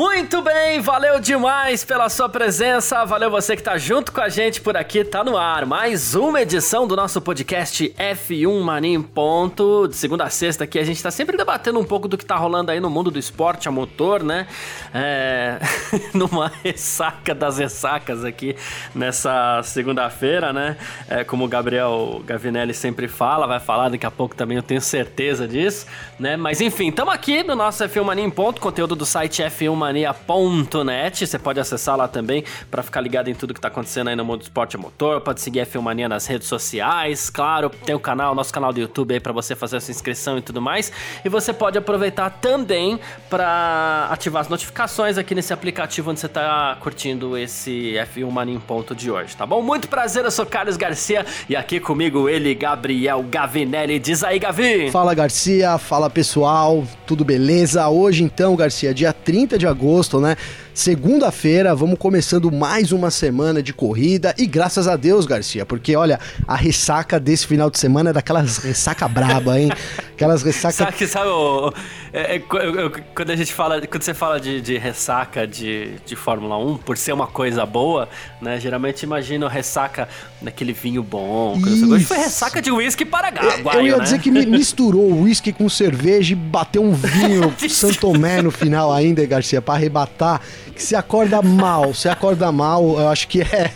Muito bem, valeu demais pela sua presença, valeu você que tá junto com a gente por aqui, tá no ar. Mais uma edição do nosso podcast F1 Mania em Ponto, de segunda a sexta aqui. A gente tá sempre debatendo um pouco do que tá rolando aí no mundo do esporte a motor, né? É... numa ressaca das ressacas aqui nessa segunda-feira, né? É, como o Gabriel Gavinelli sempre fala, vai falar daqui a pouco também, eu tenho certeza disso, né? Mas enfim, estamos aqui no nosso F1 Mania em Ponto, conteúdo do site F1 Mania Filmania.net. Você pode acessar lá também para ficar ligado em tudo que tá acontecendo aí no mundo do esporte motor. Pode seguir a Filmania nas redes sociais. Claro, tem o canal, nosso canal do YouTube aí para você fazer a sua inscrição e tudo mais. E você pode aproveitar também para ativar as notificações aqui nesse aplicativo onde você tá curtindo esse F1 Mania em ponto de hoje, tá bom? Muito prazer, eu sou Carlos Garcia e aqui comigo ele, Gabriel Gavinelli. Diz aí, Gavi! Fala, Garcia. Fala, pessoal. Tudo beleza? Hoje, então, Garcia, dia 30 de agosto agosto, né? Segunda-feira, vamos começando mais uma semana de corrida e graças a Deus, Garcia, porque olha, a ressaca desse final de semana é daquelas ressaca braba, hein? Aquelas ressacas. Sabe, sabe o, é, é, quando a gente fala, quando você fala de, de, ressaca de, de Fórmula 1, por ser uma coisa boa, né? Geralmente imagino ressaca daquele vinho bom. Hoje foi ressaca de uísque paraguaio, Eu ia né? dizer que misturou uísque com cerveja e bateu um vinho Santomé no final ainda, Garcia, para arrebatar que se acorda mal, se acorda mal, eu acho que é.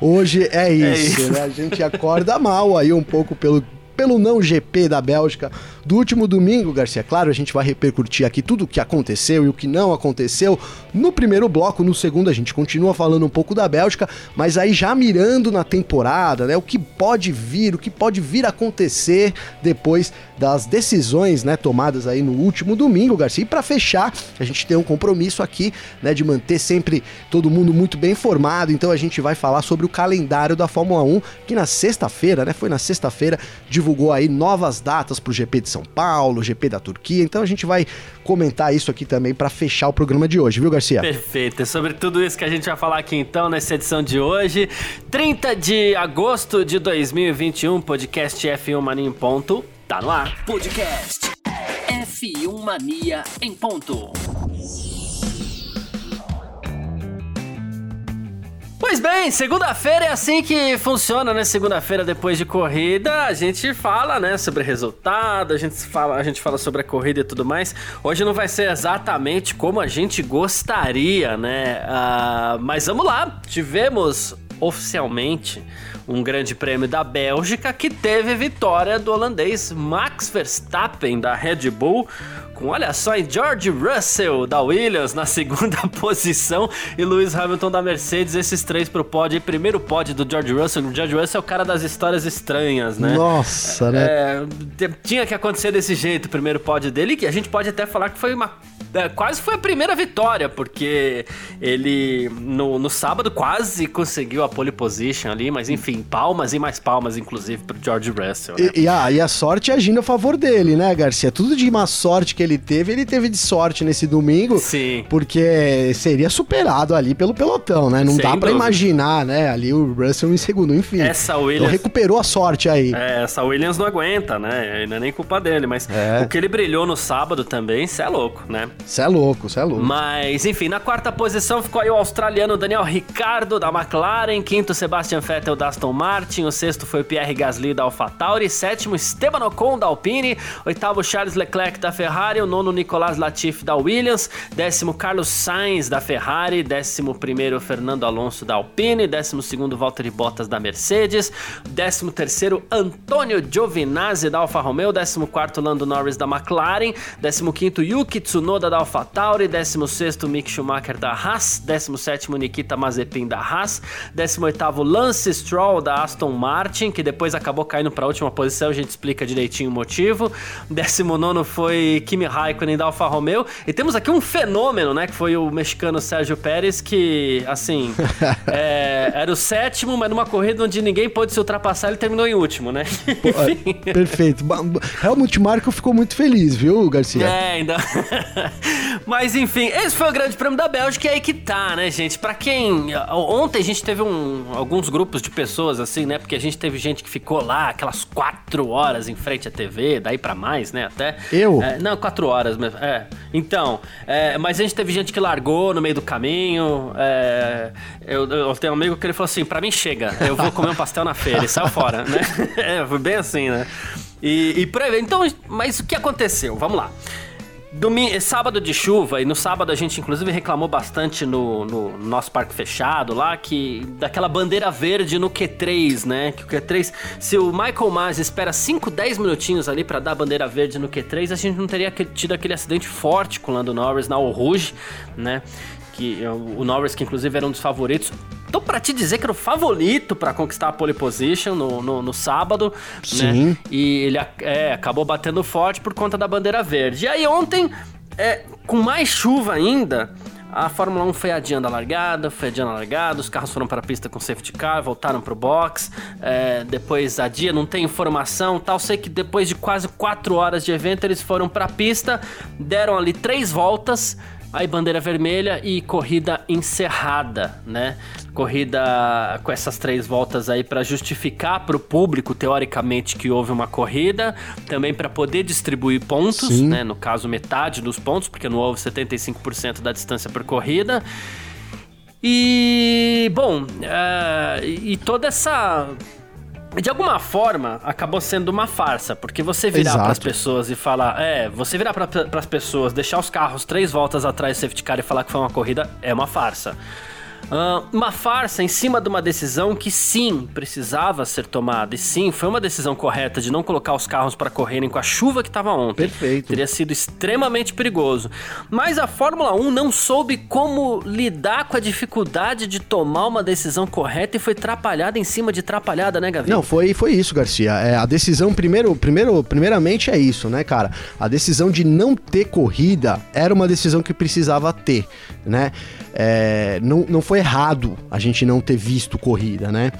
Hoje é isso, é isso. né? A gente acorda mal aí um pouco pelo pelo não GP da Bélgica do último domingo, Garcia. Claro, a gente vai repercutir aqui tudo o que aconteceu e o que não aconteceu no primeiro bloco. No segundo, a gente continua falando um pouco da Bélgica, mas aí já mirando na temporada, né? O que pode vir, o que pode vir a acontecer depois das decisões, né, tomadas aí no último domingo, Garcia. E para fechar, a gente tem um compromisso aqui, né, de manter sempre todo mundo muito bem informado. Então a gente vai falar sobre o calendário da Fórmula 1, que na sexta-feira, né, foi na sexta-feira, divulgou aí novas datas para o GP de São Paulo, GP da Turquia. Então a gente vai comentar isso aqui também para fechar o programa de hoje, viu, Garcia? Perfeito. É sobre tudo isso que a gente vai falar aqui então nessa edição de hoje, 30 de agosto de 2021, podcast F1 Mania em ponto. Tá no ar. Podcast F1 Mania em ponto. Pois bem, segunda-feira é assim que funciona, né? Segunda-feira depois de corrida, a gente fala, né, sobre resultado, a gente fala, a gente fala sobre a corrida e tudo mais. Hoje não vai ser exatamente como a gente gostaria, né? Uh, mas vamos lá, tivemos oficialmente um grande prêmio da Bélgica que teve vitória do holandês Max Verstappen da Red Bull com, olha só, em George Russell da Williams na segunda posição e Lewis Hamilton da Mercedes, esses três pro pódio. primeiro pódio do George Russell. O George Russell é o cara das histórias estranhas, né? Nossa, né? É, tinha que acontecer desse jeito o primeiro pódio dele, que a gente pode até falar que foi uma quase foi a primeira vitória, porque ele no, no sábado quase conseguiu a pole position ali, mas enfim, palmas e mais palmas, inclusive, pro George Russell. Né? E, e, a, e a sorte agindo a favor dele, né, Garcia? Tudo de má sorte que ele teve, ele teve de sorte nesse domingo. Sim. Porque seria superado ali pelo pelotão, né? Não Sem dá para imaginar, né? Ali o Russell em segundo, enfim. Essa Williams. Então recuperou a sorte aí. É, essa Williams não aguenta, né? Não é nem culpa dele, mas é. o que ele brilhou no sábado também, isso é louco, né? Você é louco, você é louco. Mas, enfim, na quarta posição ficou aí o australiano Daniel Ricardo da McLaren, quinto Sebastian Vettel da Aston Martin, o sexto foi o Pierre Gasly da AlphaTauri, sétimo Esteban Ocon da Alpine, oitavo Charles Leclerc da Ferrari, o nono Nicolas Latifi da Williams, décimo Carlos Sainz da Ferrari, décimo primeiro Fernando Alonso da Alpine, décimo segundo Valtteri Bottas da Mercedes, décimo terceiro Antônio Giovinazzi da Alfa Romeo, décimo quarto Lando Norris da McLaren, décimo quinto Yuki Tsunoda da AlphaTauri, 16 Mick Schumacher da Haas, 17 Nikita Mazepin da Haas, 18 Lance Stroll da Aston Martin, que depois acabou caindo para a última posição, a gente explica direitinho o motivo. 19 foi Kimi Raikkonen da Alfa Romeo, e temos aqui um fenômeno, né, que foi o mexicano Sérgio Pérez, que, assim, é, era o sétimo, mas numa corrida onde ninguém pôde se ultrapassar, ele terminou em último, né? Pô, é, perfeito. Helmut Marko ficou muito feliz, viu, Garcia? É, ainda. mas enfim, esse foi o Grande Prêmio da Bélgica e aí que tá, né, gente? Para quem ontem a gente teve um, alguns grupos de pessoas assim, né? Porque a gente teve gente que ficou lá aquelas quatro horas em frente à TV, daí para mais, né? Até. Eu? É, não, quatro horas mesmo. É. Então, é, mas a gente teve gente que largou no meio do caminho. É, eu, eu, tenho um amigo que ele falou assim: para mim chega, eu vou comer um pastel na feira e saiu fora, né? É, foi bem assim, né? E, e por aí, então, mas o que aconteceu? Vamos lá. Domingo, sábado de chuva, e no sábado a gente inclusive reclamou bastante no, no, nosso parque fechado lá, que daquela bandeira verde no Q3, né? Que o Q3, se o Michael Mas espera 5, 10 minutinhos ali para dar a bandeira verde no Q3, a gente não teria tido aquele acidente forte com o Lando Norris na Eau Rouge, né? Que o Norris, que inclusive era um dos favoritos, Tô pra te dizer que era o favorito para conquistar a pole position no, no, no sábado, né? Sim. né? E ele é, acabou batendo forte por conta da bandeira verde. E aí ontem, é, com mais chuva ainda, a Fórmula 1 foi adiando a largada, foi adiando a largada, os carros foram para a pista com safety car, voltaram para o box, é, depois adia, não tem informação tal. Sei que depois de quase 4 horas de evento, eles foram para a pista, deram ali três voltas, aí bandeira vermelha e corrida encerrada, né? Corrida com essas três voltas aí para justificar para o público, teoricamente, que houve uma corrida, também para poder distribuir pontos, Sim. né? No caso, metade dos pontos, porque não houve 75% da distância percorrida. E, bom, uh, e toda essa de alguma forma acabou sendo uma farsa, porque você virar para as pessoas e falar, é, você virar para as pessoas, deixar os carros três voltas atrás do safety car e falar que foi uma corrida é uma farsa. Uh, uma farsa em cima de uma decisão que sim precisava ser tomada e sim foi uma decisão correta de não colocar os carros para correrem com a chuva que estava ontem. Perfeito. Teria sido extremamente perigoso. Mas a Fórmula 1 não soube como lidar com a dificuldade de tomar uma decisão correta e foi atrapalhada em cima de atrapalhada, né, Gavi? Não, foi, foi isso, Garcia. É, a decisão, primeiro, primeiro, primeiramente é isso, né, cara? A decisão de não ter corrida era uma decisão que precisava ter, né? É, não, não foi errado a gente não ter visto corrida, né?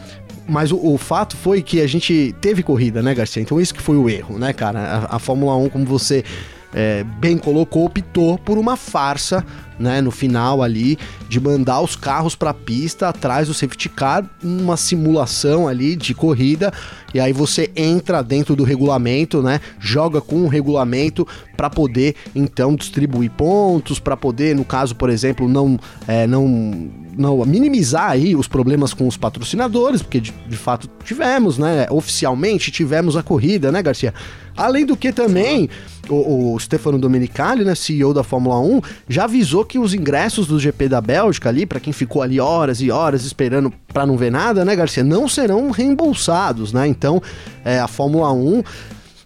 Mas o, o, fato foi que a gente teve corrida, né, Garcia? Então isso que foi o erro, né, cara? A, a Fórmula 1, como você é, bem colocou, optou por uma farsa, né, no final ali, de mandar os carros para a pista atrás do safety car, uma simulação ali de corrida, e aí você entra dentro do regulamento, né, joga com o regulamento para poder então distribuir pontos, para poder, no caso, por exemplo, não, é, não não minimizar aí os problemas com os patrocinadores, porque de, de, fato tivemos, né? Oficialmente tivemos a corrida, né, Garcia? Além do que também o, o Stefano Domenicali, né, CEO da Fórmula 1, já avisou que os ingressos do GP da Bélgica ali, para quem ficou ali horas e horas esperando para não ver nada, né, Garcia, não serão reembolsados, né? Então, é, a Fórmula 1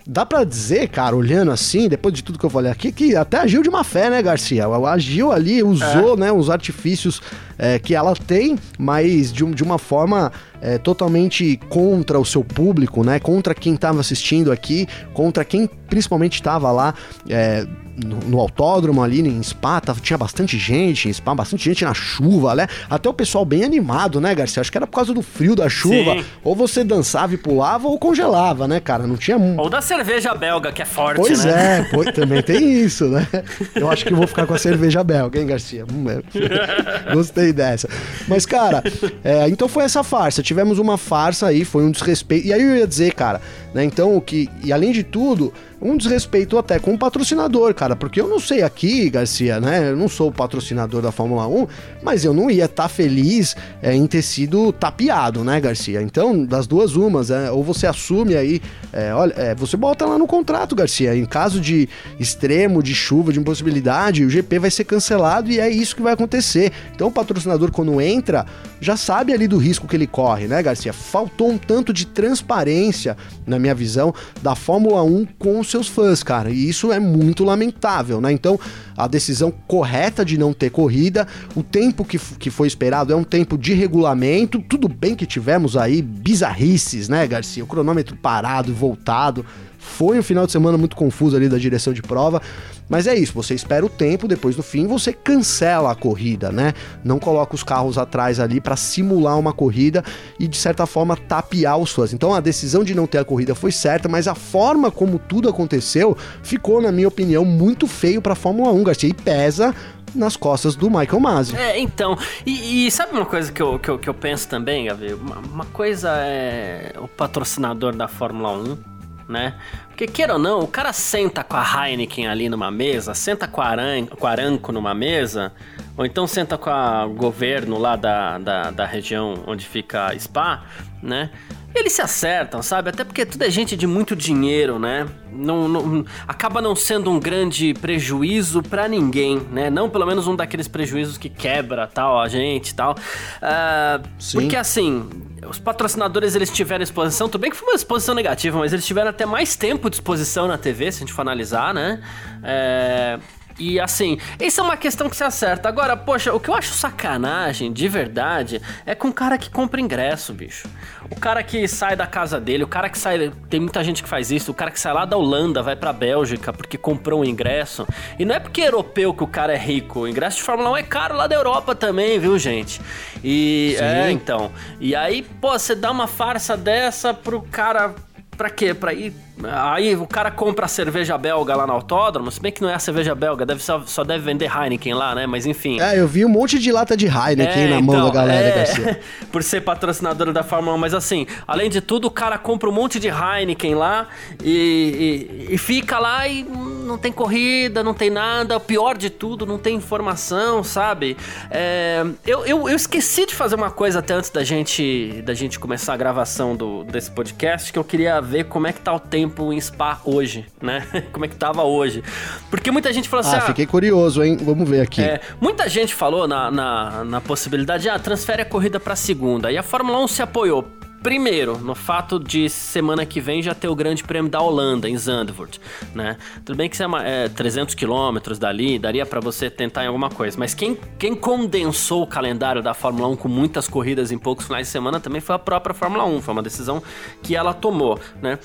Dá para dizer, cara, olhando assim, depois de tudo que eu falei aqui, que até agiu de má fé, né, Garcia? Agiu ali, usou, é. né, os artifícios é, que ela tem, mas de, de uma forma é, totalmente contra o seu público, né? Contra quem estava assistindo aqui, contra quem principalmente estava lá é, no, no, autódromo ali em Spa, tava, tinha bastante gente em Spa, bastante gente na chuva, né? Até o pessoal bem animado, né, Garcia? Acho que era por causa do frio da chuva. Sim. Ou você dançava e pulava ou congelava, né, cara? Não tinha. Ou da cerveja belga, que é forte, pois né? é, pois, também tem isso, né? Eu acho que eu vou ficar com a cerveja belga, hein, Garcia? Hum, é. Gostei dessa. Mas, cara, é, então foi essa farsa. Tivemos uma farsa aí, foi um desrespeito. E aí eu ia dizer, cara, né? Então, o que. E além de tudo um desrespeito até com o patrocinador, cara, porque eu não sei aqui, Garcia, né? Eu não sou o patrocinador da Fórmula 1, mas eu não ia estar tá feliz é, em ter sido tapeado, né, Garcia? Então, das duas umas, é, ou você assume aí, é, olha, é, você bota lá no contrato, Garcia, em caso de extremo, de chuva, de impossibilidade, o GP vai ser cancelado e é isso que vai acontecer. Então, o patrocinador, quando entra, já sabe ali do risco que ele corre, né, Garcia? Faltou um tanto de transparência, na minha visão, da Fórmula 1 com os seus fãs, cara. E isso é muito lamentável, né? Então, a decisão correta de não ter corrida, o tempo que, que foi esperado é um tempo de regulamento. Tudo bem que tivemos aí bizarrices, né, Garcia? O cronômetro parado e voltado. Foi um final de semana muito confuso ali da direção de prova, mas é isso, você espera o tempo, depois do fim você cancela a corrida, né? Não coloca os carros atrás ali para simular uma corrida e de certa forma tapear os fãs. Então a decisão de não ter a corrida foi certa, mas a forma como tudo aconteceu ficou, na minha opinião, muito feio para Fórmula 1, Garcia, e pesa nas costas do Michael Masi. É, então, e, e, sabe uma coisa que eu, que eu, que eu penso também, Gavi? Uma, uma coisa é o patrocinador da Fórmula 1, né? Porque, queira ou não, o cara senta com a Heineken ali numa mesa, senta com a, Aran, com a Aranco numa mesa, ou então senta com o governo lá da, da, da região onde fica a Spa, né? Eles se acertam, sabe? Até porque tudo é gente de muito dinheiro, né? Não, não acaba não sendo um grande prejuízo para ninguém, né? Não pelo menos um daqueles prejuízos que quebra tal a gente e tal. Uh, porque assim, os patrocinadores eles tiveram exposição, tudo bem que foi uma exposição negativa, mas eles tiveram até mais tempo de exposição na TV, se a gente for analisar, né? É, e assim, isso é uma questão que se acerta. Agora, poxa, o que eu acho sacanagem, de verdade, é com o cara que compra ingresso, bicho. O cara que sai da casa dele, o cara que sai. Tem muita gente que faz isso, o cara que sai lá da Holanda, vai pra Bélgica porque comprou um ingresso. E não é porque é europeu que o cara é rico. O ingresso de Fórmula 1 é caro lá da Europa também, viu, gente? E. Sim. É, então. E aí, pô, você dá uma farsa dessa pro cara. Pra quê? Pra ir Aí o cara compra a cerveja belga lá no autódromo, se bem que não é a cerveja belga, deve só, só deve vender Heineken lá, né? Mas enfim. É, eu vi um monte de lata de Heineken é, na mão então, da galera, é, Garcia. por ser patrocinador da Fórmula 1, mas assim, além de tudo, o cara compra um monte de Heineken lá e, e, e fica lá e não tem corrida, não tem nada. O pior de tudo, não tem informação, sabe? É, eu, eu, eu, esqueci de fazer uma coisa até antes da gente, da gente começar a gravação do, desse podcast, que eu queria ver como é que tá o tempo tempo em Spa hoje, né? Como é que tava hoje. Porque muita gente falou assim... Ah, ah fiquei curioso, hein? Vamos ver aqui. É, muita gente falou na, na, na possibilidade, ah, transfere a corrida para segunda. E a Fórmula 1 se apoiou Primeiro, no fato de semana que vem já ter o Grande Prêmio da Holanda, em Zandvoort, né? Tudo bem que isso é, uma, é 300 quilômetros dali, daria para você tentar em alguma coisa, mas quem, quem condensou o calendário da Fórmula 1 com muitas corridas em poucos finais de semana também foi a própria Fórmula 1, foi uma decisão que ela tomou, né?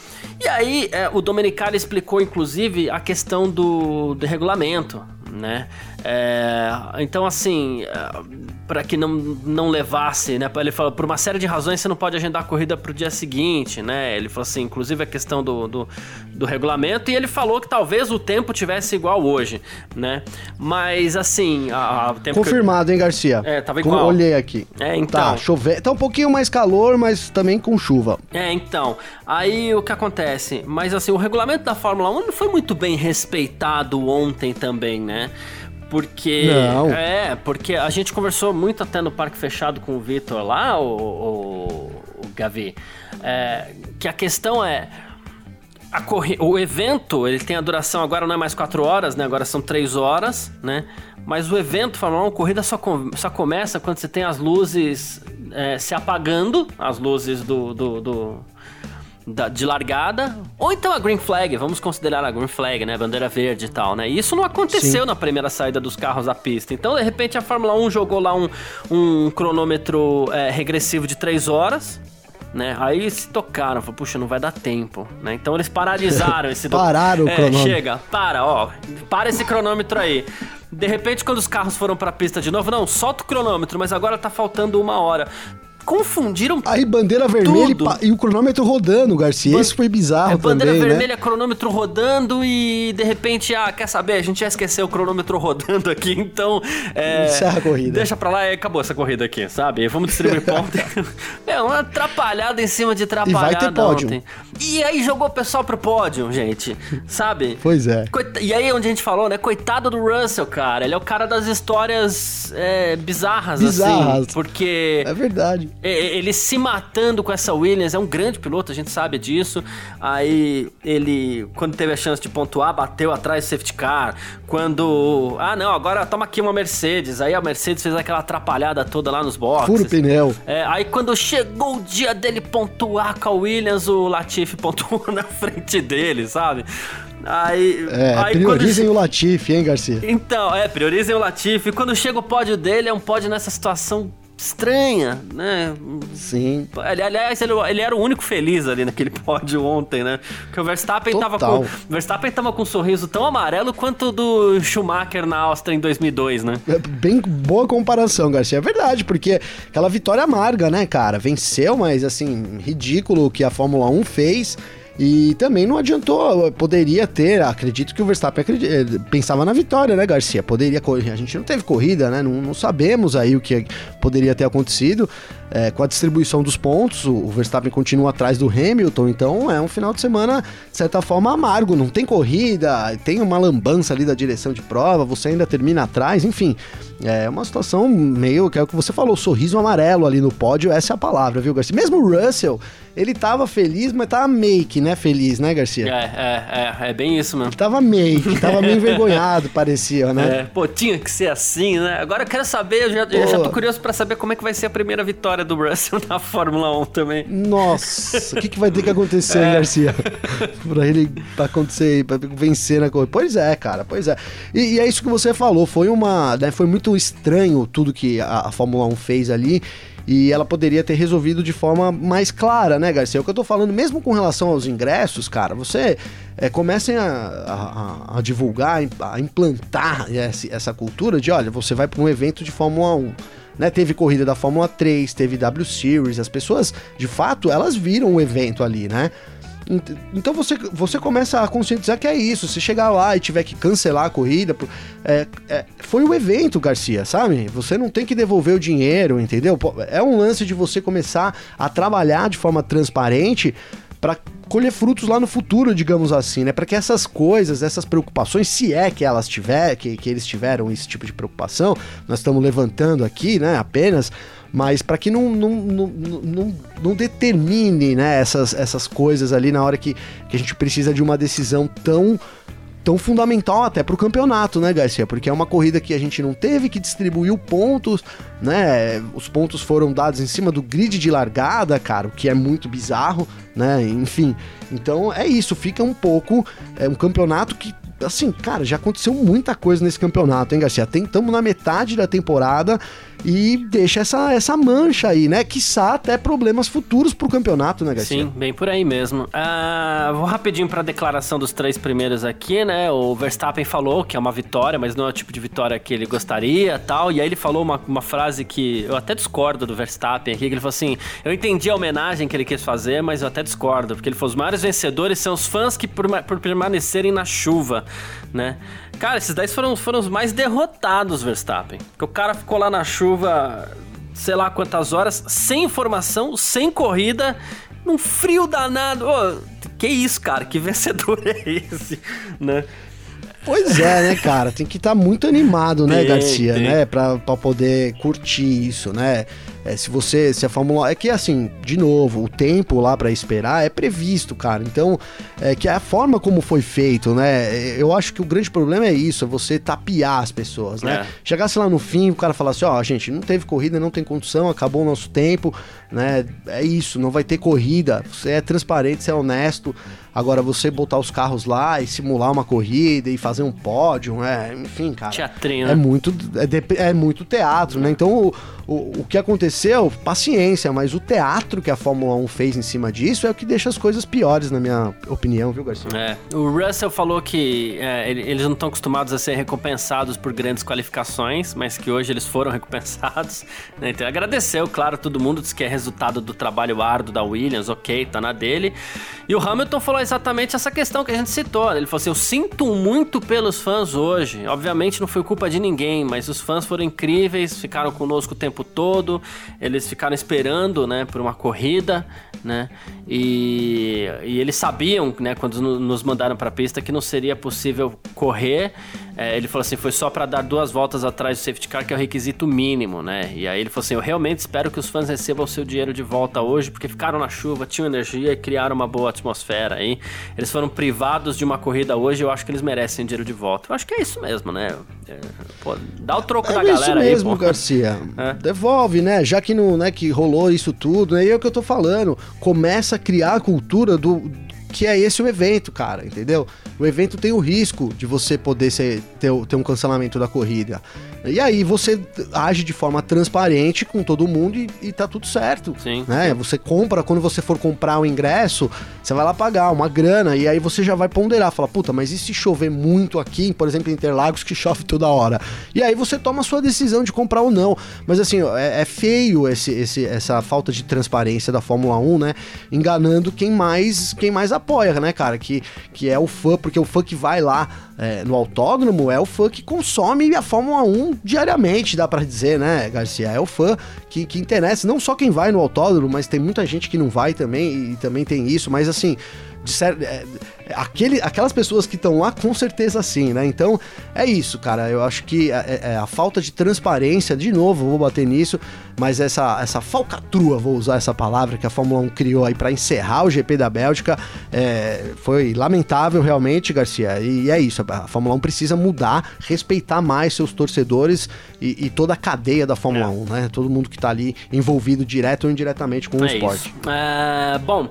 E aí, é, o Domenicali explicou, inclusive, a questão do, do regulamento, né? É, então, assim, é, para que não, não levasse, né? Ele falou, por uma série de razões você não pode agendar a corrida pro dia seguinte, né? Ele falou assim, inclusive a questão do, do, do regulamento, e ele falou que talvez o tempo tivesse igual hoje, né? Mas, assim, a, a Confirmado, eu... hein, Garcia? É, tava igual. Olhei aqui. É, então. Tá, chover. Tá um pouquinho mais calor, mas também com chuva. É, então. Aí o que acontece? Mas, assim, o regulamento da Fórmula 1 não foi muito bem respeitado ontem também, né? Porque. Não. É, porque a gente conversou muito até no Parque Fechado com o Vitor lá, o, o, o Gavi. É, que a questão é. A corri o evento, ele tem a duração agora não é mais 4 horas, né? Agora são 3 horas, né? Mas o evento, Fórmula 1, corrida só, com só começa quando você tem as luzes é, se apagando, as luzes do, do, do da, de largada, ou então a green flag, vamos considerar a green flag, né, bandeira verde e tal, né? E isso não aconteceu Sim. na primeira saída dos carros da pista. Então, de repente, a Fórmula 1 jogou lá um, um cronômetro é, regressivo de 3 horas, né? Aí se tocaram, falaram, puxa, não vai dar tempo, né? Então eles paralisaram esse... Pararam o é, cronômetro. Chega, para, ó, para esse cronômetro aí. De repente, quando os carros foram pra pista de novo, não, solta o cronômetro, mas agora tá faltando uma hora confundiram Aí bandeira vermelha e, e, o cronômetro rodando, Garcia. Ban Isso foi bizarro é, bandeira também, né? vermelha, né? cronômetro rodando e de repente, ah, quer saber? A gente já esqueceu o cronômetro rodando aqui, então... É, Encerra a corrida. Deixa pra lá e acabou essa corrida aqui, sabe? Vamos distribuir pontos. é uma atrapalhada em cima de atrapalhada e vai ter pódio. ontem. E aí jogou o pessoal pro pódio, gente, sabe? Pois é. Coita... E aí onde a gente falou, né? Coitado do Russell, cara. Ele é o cara das histórias é, bizarras, bizarras, assim. Porque... É verdade. Ele se matando com essa Williams, é um grande piloto, a gente sabe disso. Aí ele, quando teve a chance de pontuar, bateu atrás do safety car. Quando, ah não, agora toma aqui uma Mercedes. Aí a Mercedes fez aquela atrapalhada toda lá nos boxes. Furo pneu. É, aí quando chegou o dia dele pontuar com a Williams, o Latifi pontuou na frente dele, sabe? Aí, é, aí priorizem quando... o Latifi, hein, Garcia? Então, é, priorizem o Latifi. Quando chega o pódio dele, é um pódio nessa situação estranha, né? Sim. Aliás, ele, ele, era o único feliz ali naquele pódio ontem, né? Porque o Verstappen Total. tava com. O Verstappen tava com um sorriso tão amarelo quanto do Schumacher na Áustria em 2002, né? É bem boa comparação, Garcia. É verdade, porque aquela vitória amarga, né, cara? Venceu, mas assim, ridículo o que a Fórmula 1 fez. E também não adiantou, poderia ter, acredito que o Verstappen eh, pensava na vitória, né, Garcia? Poderia correr, a gente não teve corrida, né? Não, não sabemos aí o que poderia ter acontecido. É, com a distribuição dos pontos, o, Verstappen continua atrás do Hamilton, então é um final de semana, de certa forma, amargo. Não tem corrida, tem uma lambança ali da direção de prova, você ainda termina atrás, enfim. É uma situação meio, que é o que você falou, sorriso amarelo ali no pódio, essa é a palavra, viu, Garcia? Mesmo o Russell, ele tava feliz, mas tava que, né, feliz, né, Garcia? É, é, é, é bem isso mesmo. Tava meio que, tava meio envergonhado, parecia, né? É, pô, tinha que ser assim, né? Agora eu quero saber, eu já, eu já tô curioso para saber como é que vai ser a primeira vitória do Russell na Fórmula 1 também. Nossa, o que, que vai ter que acontecer, é. Garcia? pra ele acontecer, pra vencer na corrida. Pois é, cara, pois é. E, e, é isso que você falou, foi uma, né, foi muito estranho tudo que a, a Fórmula 1 fez ali e ela poderia ter resolvido de forma mais clara, né, Garcia? O que eu tô falando, mesmo com relação aos ingressos, cara, você é, comecem a, a, a, divulgar, a implantar essa, essa cultura de, olha, você vai para um evento de Fórmula 1. Né, teve corrida da Fórmula 3, teve W Series, as pessoas, de fato, elas viram o evento ali, né? Então você, você começa a conscientizar que é isso. Se chegar lá e tiver que cancelar a corrida, é, é, foi o evento, Garcia, sabe? Você não tem que devolver o dinheiro, entendeu? É um lance de você começar a trabalhar de forma transparente para colher frutos lá no futuro, digamos assim, né? Para que essas coisas, essas preocupações, se é que elas tiver, que, que eles tiveram esse tipo de preocupação, nós estamos levantando aqui, né? Apenas mas para que não, não, não, não, não determine né, essas, essas coisas ali na hora que, que a gente precisa de uma decisão tão tão fundamental até para o campeonato, né, Garcia? Porque é uma corrida que a gente não teve que distribuir pontos, né? Os pontos foram dados em cima do grid de largada, cara, o que é muito bizarro, né? Enfim, então é isso, fica um pouco é um campeonato que assim, cara, já aconteceu muita coisa nesse campeonato, hein, Garcia? Estamos na metade da temporada e deixa essa, essa mancha aí, né? Quiçá até problemas futuros pro campeonato, né, Garcia? Sim, bem por aí mesmo. Uh, vou rapidinho pra declaração dos três primeiros aqui, né? O Verstappen falou que é uma vitória, mas não é o tipo de vitória que ele gostaria tal. E aí ele falou uma, uma frase que eu até discordo do Verstappen aqui, que ele falou assim: eu entendi a homenagem que ele quis fazer, mas eu até discordo, porque ele falou: os maiores vencedores são os fãs que por, por permanecerem na chuva, né? Cara, esses 10 foram, foram os mais derrotados, Verstappen. Porque o cara ficou lá na chuva, sei lá quantas horas, sem informação, sem corrida, num frio danado. Que isso, cara? Que vencedor é esse, né? Pois é, né, cara? Tem que estar tá muito animado, né, tem, Garcia, tem. né? Pra, pra poder curtir isso, né? É, se você, se a Fórmula é que assim, de novo, o tempo lá para esperar é previsto, cara. Então, é que a forma como foi feito, né? Eu acho que o grande problema é isso, é você tapear as pessoas, né? É. Chegasse lá no fim, o cara falasse, ó, oh, gente, não teve corrida, não tem condição, acabou o nosso tempo, né? É isso, não vai ter corrida. Você é transparente, você é honesto. Agora, você botar os carros lá e simular uma corrida e fazer um pódio, né? Enfim, cara. Teatrinho. É muito, é, é muito teatro, né? Então, o, o, o que aconteceu, paciência, mas o teatro que a Fórmula 1 fez em cima disso é o que deixa as coisas piores, na minha opinião, viu, Garcia? É. O Russell falou que é, eles não estão acostumados a ser recompensados por grandes qualificações, mas que hoje eles foram recompensados. Né? Então agradeceu, claro, todo mundo disse que é resultado do trabalho árduo da Williams, ok, tá na dele. E o Hamilton falou exatamente essa questão que a gente citou. Ele falou assim: Eu sinto muito pelos fãs hoje. Obviamente não foi culpa de ninguém, mas os fãs foram incríveis, ficaram conosco o tempo todo, eles ficaram esperando, né, por uma corrida, né, e, e eles sabiam, né, quando nos mandaram para a pista que não seria possível correr, é, ele falou assim, foi só para dar duas voltas atrás do safety car, que é o requisito mínimo, né, e aí ele falou assim, eu realmente espero que os fãs recebam o seu dinheiro de volta hoje, porque ficaram na chuva, tinham energia e criaram uma boa atmosfera aí, eles foram privados de uma corrida hoje, eu acho que eles merecem dinheiro de volta, eu acho que é isso mesmo, né, é, pô, dá o troco é da galera aí, mesmo, Garcia. É devolve, né? Já que não, né, que rolou isso tudo, né? E é o que eu tô falando. Começa a criar a cultura do que é esse o evento, cara, entendeu? O evento tem o risco de você poder ser, ter, ter um cancelamento da corrida. E aí você age de forma transparente com todo mundo e, e tá tudo certo. Sim. Né? Você compra, quando você for comprar o ingresso, você vai lá pagar uma grana e aí você já vai ponderar, fala, puta, mas e se chover muito aqui, por exemplo, em Interlagos, que chove toda hora? E aí você toma a sua decisão de comprar ou não. Mas assim, é, é feio esse, esse, essa falta de transparência da Fórmula 1, né? Enganando quem mais, quem mais apoia, né, cara? Que, que é o fã, porque o fã que vai lá é, no autódromo é o fã que consome a Fórmula 1 diariamente, dá para dizer, né, Garcia? É o fã que, que interessa, não só quem vai no autódromo, mas tem muita gente que não vai também, e também tem isso, mas assim, de certo, é, aquele, aquelas pessoas que estão lá, com certeza sim, né? Então, é isso, cara. Eu acho que a, é, é, a falta de transparência, de novo, vou bater nisso, mas essa, essa falcatrua, vou usar essa palavra que a Fórmula 1 criou aí para encerrar o GP da Bélgica, é, foi lamentável realmente, Garcia. E é isso, a Fórmula 1 precisa mudar, respeitar mais seus torcedores e, e toda a cadeia da Fórmula é. 1, né? Todo mundo que tá ali envolvido direto ou indiretamente com o é esporte. É, bom.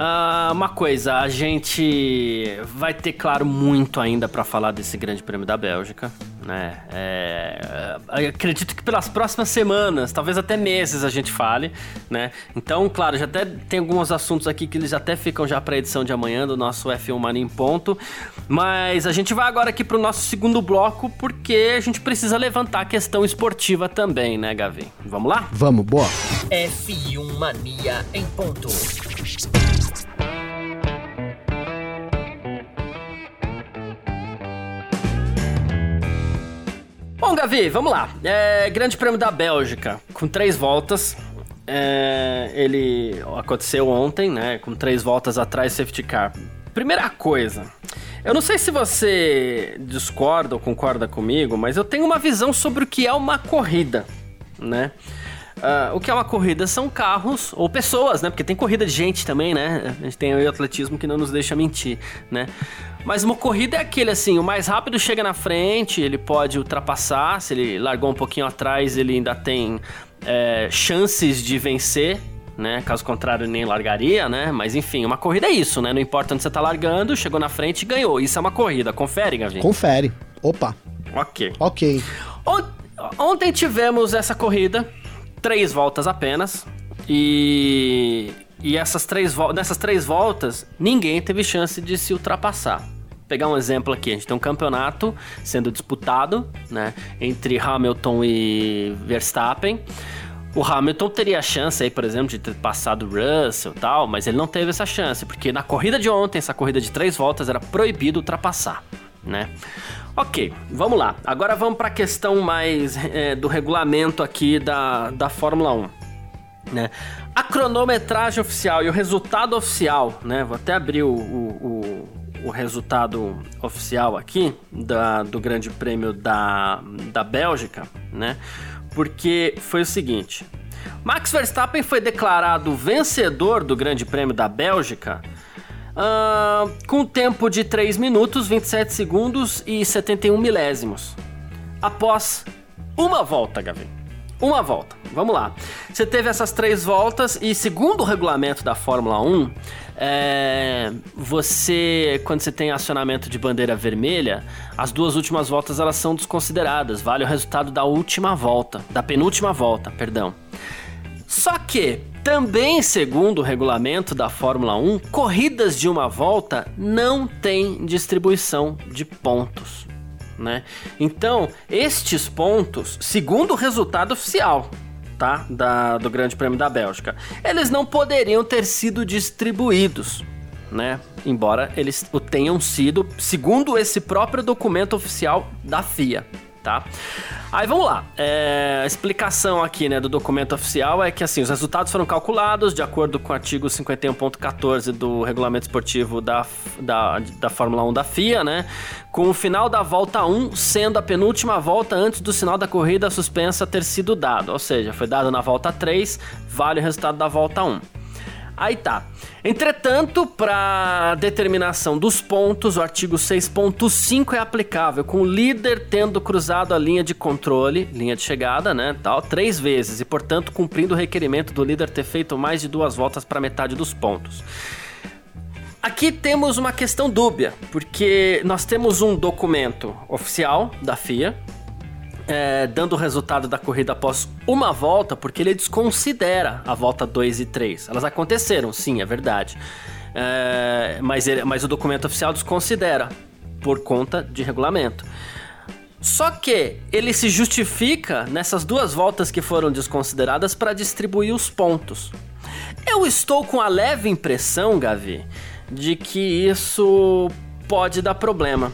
Uh, uma coisa, a gente vai ter, claro, muito ainda para falar desse Grande Prêmio da Bélgica, né? É, acredito que pelas próximas semanas, talvez até meses, a gente fale, né? Então, claro, já até tem alguns assuntos aqui que eles até ficam já para edição de amanhã do nosso F1 Mania em ponto, mas a gente vai agora aqui pro nosso segundo bloco porque a gente precisa levantar a questão esportiva também, né, Gavi? Vamos lá? Vamos, boa. F1 Mania em ponto. Bom, Gavi, vamos lá. É, Grande Prêmio da Bélgica, com três voltas. É, ele aconteceu ontem, né? Com três voltas atrás, safety car. Primeira coisa, eu não sei se você discorda ou concorda comigo, mas eu tenho uma visão sobre o que é uma corrida, né? Uh, o que é uma corrida são carros ou pessoas, né? Porque tem corrida de gente também, né? A gente tem o atletismo que não nos deixa mentir, né? Mas uma corrida é aquele assim, o mais rápido chega na frente, ele pode ultrapassar, se ele largou um pouquinho atrás, ele ainda tem é, chances de vencer, né? Caso contrário, nem largaria, né? Mas enfim, uma corrida é isso, né? Não importa onde você tá largando, chegou na frente e ganhou. Isso é uma corrida. Confere, Gavinho. Confere. Opa. Ok. Ok. Ontem tivemos essa corrida três voltas apenas. E, e essas três, nessas três voltas, ninguém teve chance de se ultrapassar. Vou pegar um exemplo aqui, a gente tem um campeonato sendo disputado, né, entre Hamilton e Verstappen. O Hamilton teria a chance aí, por exemplo, de ter passado Russell tal, mas ele não teve essa chance, porque na corrida de ontem, essa corrida de três voltas, era proibido ultrapassar, né? Ok, vamos lá. Agora vamos para a questão mais é, do regulamento aqui da, da Fórmula 1. Né? A cronometragem oficial e o resultado oficial, né? Vou até abrir o, o, o, o resultado oficial aqui da, do Grande Prêmio da, da Bélgica, né? Porque foi o seguinte: Max Verstappen foi declarado vencedor do Grande Prêmio da Bélgica Uh, com tempo de 3 minutos, 27 segundos e 71 milésimos. Após uma volta, Gavi. Uma volta. Vamos lá. Você teve essas três voltas e, segundo o regulamento da Fórmula 1, é, você, quando você tem acionamento de bandeira vermelha, as duas últimas voltas elas são desconsideradas. Vale o resultado da última volta, da penúltima volta, perdão. Só que também, segundo o regulamento da Fórmula 1, corridas de uma volta não têm distribuição de pontos. Né? Então, estes pontos, segundo o resultado oficial tá? da, do Grande Prêmio da Bélgica, eles não poderiam ter sido distribuídos. Né? Embora eles o tenham sido, segundo esse próprio documento oficial da FIA tá? Aí vamos lá. É, a explicação aqui, né, do documento oficial é que assim, os resultados foram calculados de acordo com o artigo 51.14 do regulamento esportivo da, da, da Fórmula 1 da FIA, né? Com o final da volta 1 sendo a penúltima volta antes do sinal da corrida suspensa ter sido dado. Ou seja, foi dado na volta 3, vale o resultado da volta 1. Aí tá. Entretanto, para determinação dos pontos, o artigo 6.5 é aplicável, com o líder tendo cruzado a linha de controle, linha de chegada, né, tal, três vezes e, portanto, cumprindo o requerimento do líder ter feito mais de duas voltas para metade dos pontos. Aqui temos uma questão dúbia, porque nós temos um documento oficial da FIA, é, dando o resultado da corrida após uma volta, porque ele desconsidera a volta 2 e 3. Elas aconteceram, sim, é verdade. É, mas, ele, mas o documento oficial desconsidera, por conta de regulamento. Só que ele se justifica nessas duas voltas que foram desconsideradas para distribuir os pontos. Eu estou com a leve impressão, Gavi, de que isso pode dar problema.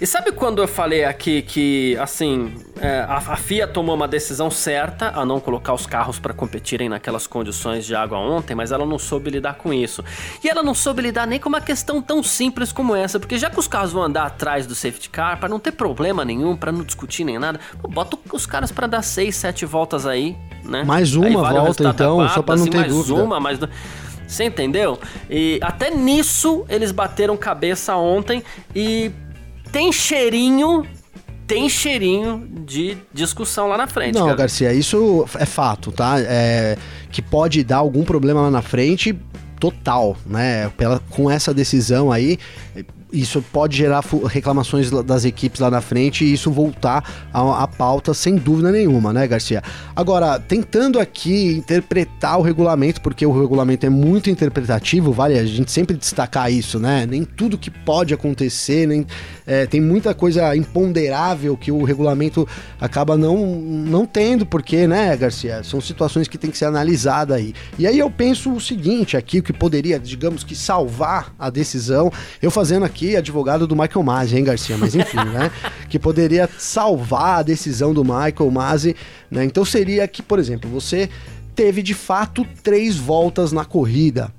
E sabe quando eu falei aqui que, assim, é, a, a, FIA tomou uma decisão certa a não colocar os carros para competirem naquelas condições de água ontem, mas ela não soube lidar com isso. E ela não soube lidar nem com uma questão tão simples como essa, porque já que os carros vão andar atrás do safety car, para não ter problema nenhum, para não discutir nem nada, pô, bota os caras para dar 6, 7 voltas aí, né? Mais uma vale volta então, só para não assim, ter mais dúvida. Uma, mais uma, você entendeu? E até nisso eles bateram cabeça ontem e tem cheirinho tem cheirinho de discussão lá na frente. Não, cara. Garcia, isso é fato, tá? É, que pode dar algum problema lá na frente, total, né? Pela, com essa decisão aí, isso pode gerar reclamações das equipes lá na frente e isso voltar à, pauta sem dúvida nenhuma, né, Garcia? Agora, tentando aqui interpretar o regulamento, porque o regulamento é muito interpretativo, vale a gente sempre destacar isso, né? Nem tudo que pode acontecer, nem é, tem muita coisa imponderável que o regulamento acaba não, não tendo, porque, né, Garcia? São situações que tem que ser analisadas aí. E aí eu penso o seguinte aqui, o que poderia, digamos que, salvar a decisão, eu fazendo aqui aqui advogado do Michael Masi, hein, Garcia? Mas enfim, né? Que poderia salvar a decisão do Michael Masi, né? Então seria que, por exemplo, você teve de fato três voltas na corrida,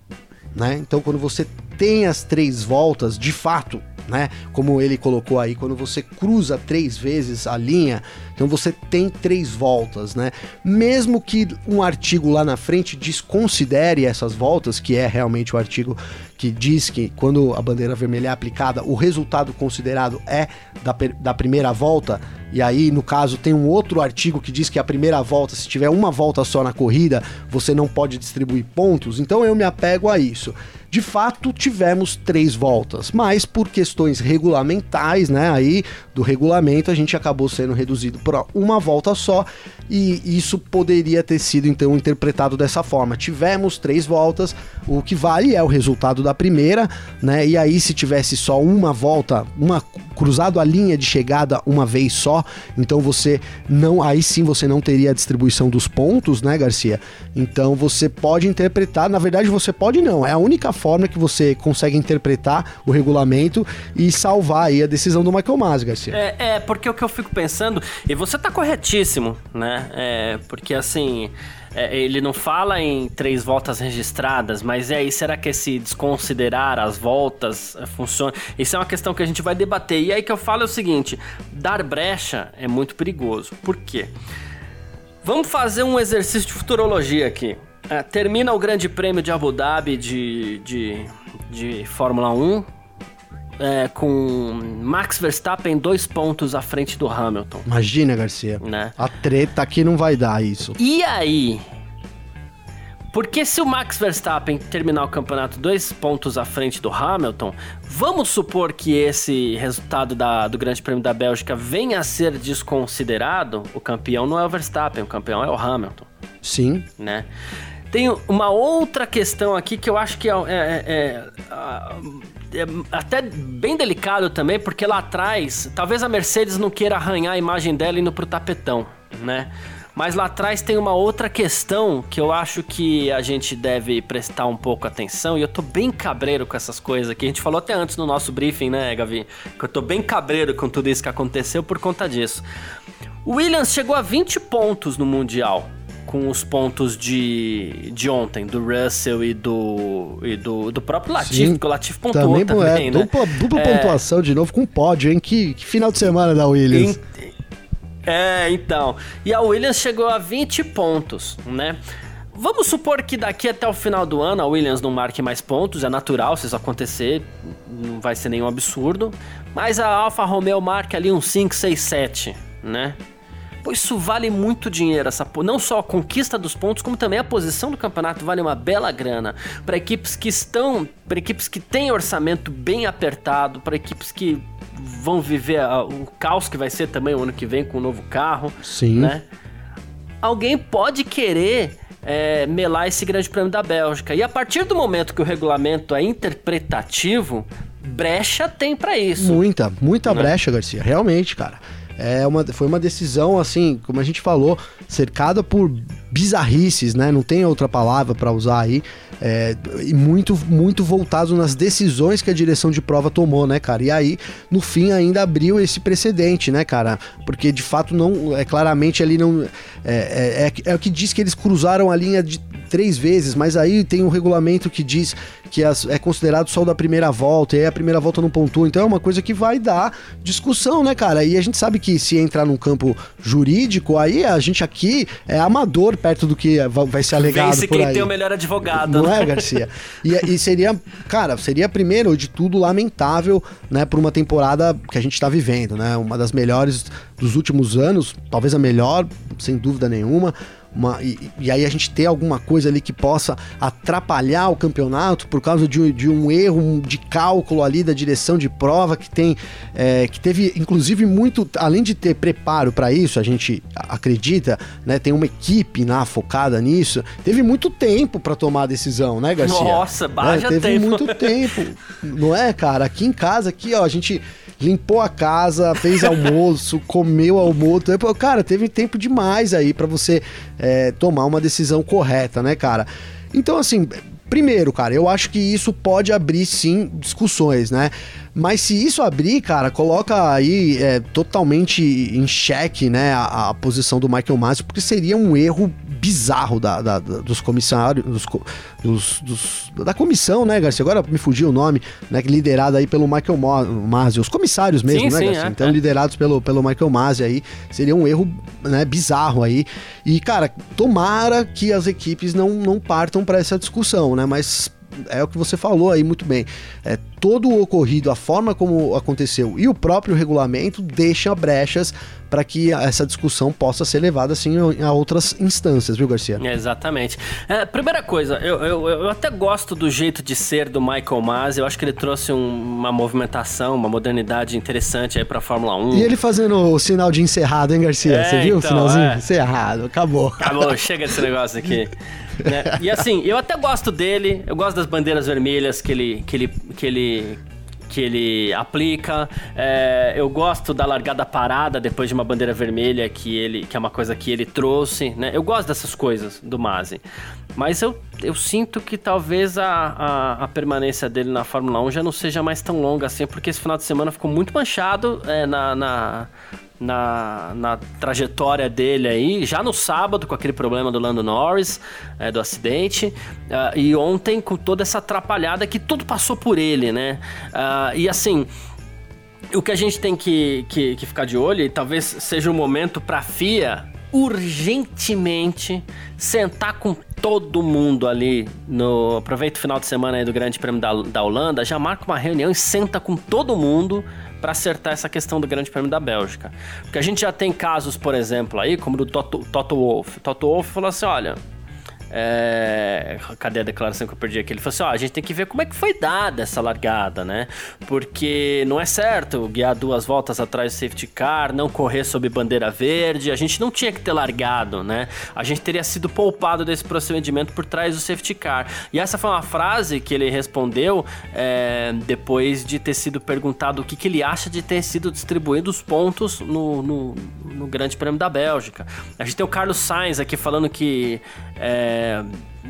né? Então quando você tem as três voltas, de fato, né? Como ele colocou aí, quando você cruza três vezes a linha, então você tem três voltas, né? Mesmo que um artigo lá na frente desconsidere essas voltas, que é realmente o artigo que diz que quando a bandeira vermelha é aplicada, o resultado considerado é da, da primeira volta, e aí, no caso, tem um outro artigo que diz que a primeira volta, se tiver uma volta só na corrida, você não pode distribuir pontos, então eu me apego a isso. De fato, tivemos três voltas, mas por questões regulamentais, né, aí do regulamento, a gente acabou sendo reduzido para uma volta só e isso poderia ter sido então interpretado dessa forma. Tivemos três voltas, o que vale é o resultado da primeira, né? E aí se tivesse só uma volta, uma cruzado a linha de chegada uma vez só, então você não, aí sim você não teria a distribuição dos pontos, né, Garcia? Então você pode interpretar, na verdade você pode não, é a única forma que você consegue interpretar o regulamento e salvar aí a decisão do Michael Mas, Garcia. É, é, porque o que eu fico pensando, e você tá corretíssimo, né? É, porque assim, é, ele não fala em três voltas registradas, mas é aí, será que esse desconsiderar as voltas é, funciona? Isso é uma questão que a gente vai debater. E aí que eu falo é o seguinte: dar brecha é muito perigoso. Por quê? Vamos fazer um exercício de futurologia aqui. É, termina o Grande Prêmio de Abu Dhabi de, de, de Fórmula 1 é, com Max Verstappen dois pontos à frente do Hamilton. Imagina, Garcia. Né? A treta aqui não vai dar isso. E aí? Porque se o Max Verstappen terminar o campeonato dois pontos à frente do Hamilton, vamos supor que esse resultado da, do Grande Prêmio da Bélgica venha a ser desconsiderado, o campeão não é o Verstappen, o campeão é o Hamilton. Sim. Né? Tem uma outra questão aqui que eu acho que é, é, é, é, até bem delicado também, porque lá atrás, talvez a Mercedes não queira arranhar a imagem dela indo pro tapetão, né? Mas lá atrás tem uma outra questão que eu acho que a gente deve prestar um pouco atenção, e eu tô bem cabreiro com essas coisas aqui. A gente falou até antes no nosso briefing, né, Gavi? Que eu tô bem cabreiro com tudo isso que aconteceu por conta disso. O Williams chegou a 20 pontos no Mundial com os pontos de, de ontem, do Russell e do, e do, do próprio Latif, porque o Latif pontuou também, também é, né? Dupla, dupla é... pontuação de novo com pódio, hein? Que, que final de semana da Williams. É, então. E a Williams chegou a 20 pontos, né? Vamos supor que daqui até o final do ano a Williams não marque mais pontos, é natural se isso acontecer, não vai ser nenhum absurdo. Mas a Alfa Romeo marca ali um 5, 6, 7, né? Isso vale muito dinheiro, essa, não só a conquista dos pontos, como também a posição do campeonato vale uma bela grana. Para equipes que estão, para equipes que têm orçamento bem apertado, para equipes que vão viver a, o caos que vai ser também o ano que vem com o novo carro. Sim. Né? Alguém pode querer é, melar esse grande prêmio da Bélgica. E a partir do momento que o regulamento é interpretativo, brecha tem para isso. Muita, muita né? brecha, Garcia. Realmente, cara. É uma, foi uma decisão, assim, como a gente falou, cercada por bizarrices, né? Não tem outra palavra para usar aí. É, e muito, muito voltado nas decisões que a direção de prova tomou, né, cara? E aí, no fim, ainda abriu esse precedente, né, cara? Porque de fato não. É claramente ali não. É, é, é, é o que diz que eles cruzaram a linha de três vezes, mas aí tem um regulamento que diz que é considerado só o da primeira volta, e aí a primeira volta não pontua. Então é uma coisa que vai dar discussão, né, cara? E a gente sabe que se entrar num campo jurídico, aí a gente aqui é amador perto do que vai ser alegado Vence por quem aí. tem o melhor advogado. Não é, Garcia? E, e, seria, cara, seria primeiro de tudo lamentável, né, por uma temporada que a gente está vivendo, né? Uma das melhores dos últimos anos, talvez a melhor, sem dúvida nenhuma uma, e, e, aí a gente ter alguma coisa ali que possa atrapalhar o campeonato por causa de, de um erro de cálculo ali da direção de prova que tem é, que teve inclusive muito além de ter preparo para isso a gente acredita né tem uma equipe na focada nisso teve muito tempo para tomar a decisão né Garcia nossa baixa é, teve tempo. muito tempo não é cara aqui em casa aqui ó a gente limpou a casa, fez almoço, comeu almoço. Cara, teve tempo demais aí para você é, tomar uma decisão correta, né, cara? Então, assim, primeiro, cara, eu acho que isso pode abrir sim discussões, né? Mas se isso abrir, cara, coloca aí é, totalmente em xeque, né, a, a, posição do Michael Masi, porque seria um erro bizarro da, da, da dos comissários, dos, dos, dos, da comissão, né, Garcia? Agora me fugiu o nome, né, liderada aí pelo Michael Masi, os comissários mesmo, sim, né, sim, Garcia? É, então, é. liderados pelo, pelo Michael Masi aí, seria um erro, né, bizarro aí. E, cara, tomara que as equipes não, não partam para essa discussão, né, mas é o que você falou aí muito bem. É, todo o ocorrido, a forma como aconteceu e o próprio regulamento deixa brechas para que essa discussão possa ser levada assim a outras instâncias, viu, Garcia? exatamente. É, primeira coisa, eu, eu, eu, até gosto do jeito de ser do Michael Masi, eu acho que ele trouxe um, uma movimentação, uma modernidade interessante aí para a Fórmula 1. E ele fazendo o sinal de encerrado, hein, Garcia? É, Você viu então, o sinalzinho? É. Encerrado, acabou. Acabou, chega desse negócio aqui. Né? E assim, eu até gosto dele, eu gosto das bandeiras vermelhas que ele, que ele, que ele que ele aplica. É, eu gosto da largada parada depois de uma bandeira vermelha que ele, que é uma coisa que ele trouxe, né? Eu gosto dessas coisas do Masi, mas eu, eu sinto que talvez a, a, a, permanência dele na Fórmula 1 já não seja mais tão longa assim, porque esse final de semana ficou muito manchado é, na, na na, na trajetória dele aí, já no sábado com aquele problema do Lando Norris, é, do acidente, uh, e ontem com toda essa atrapalhada que tudo passou por ele, né? Uh, e assim, o que a gente tem que, que, que ficar de olho, e talvez seja o momento para a FIA urgentemente sentar com todo mundo ali no aproveita o final de semana aí do Grande Prêmio da, da Holanda, já marca uma reunião e senta com todo mundo para acertar essa questão do Grande Prêmio da Bélgica. Porque a gente já tem casos, por exemplo, aí, como do Toto, Toto Wolff. Toto Wolff falou assim: olha, é... Cadê a declaração que eu perdi aqui? Ele falou assim: ó, a gente tem que ver como é que foi dada essa largada, né? Porque não é certo guiar duas voltas atrás do safety car, não correr sob bandeira verde. A gente não tinha que ter largado, né? A gente teria sido poupado desse procedimento por trás do safety car. E essa foi uma frase que ele respondeu é... depois de ter sido perguntado o que, que ele acha de ter sido distribuído os pontos no, no, no Grande Prêmio da Bélgica. A gente tem o Carlos Sainz aqui falando que. É é,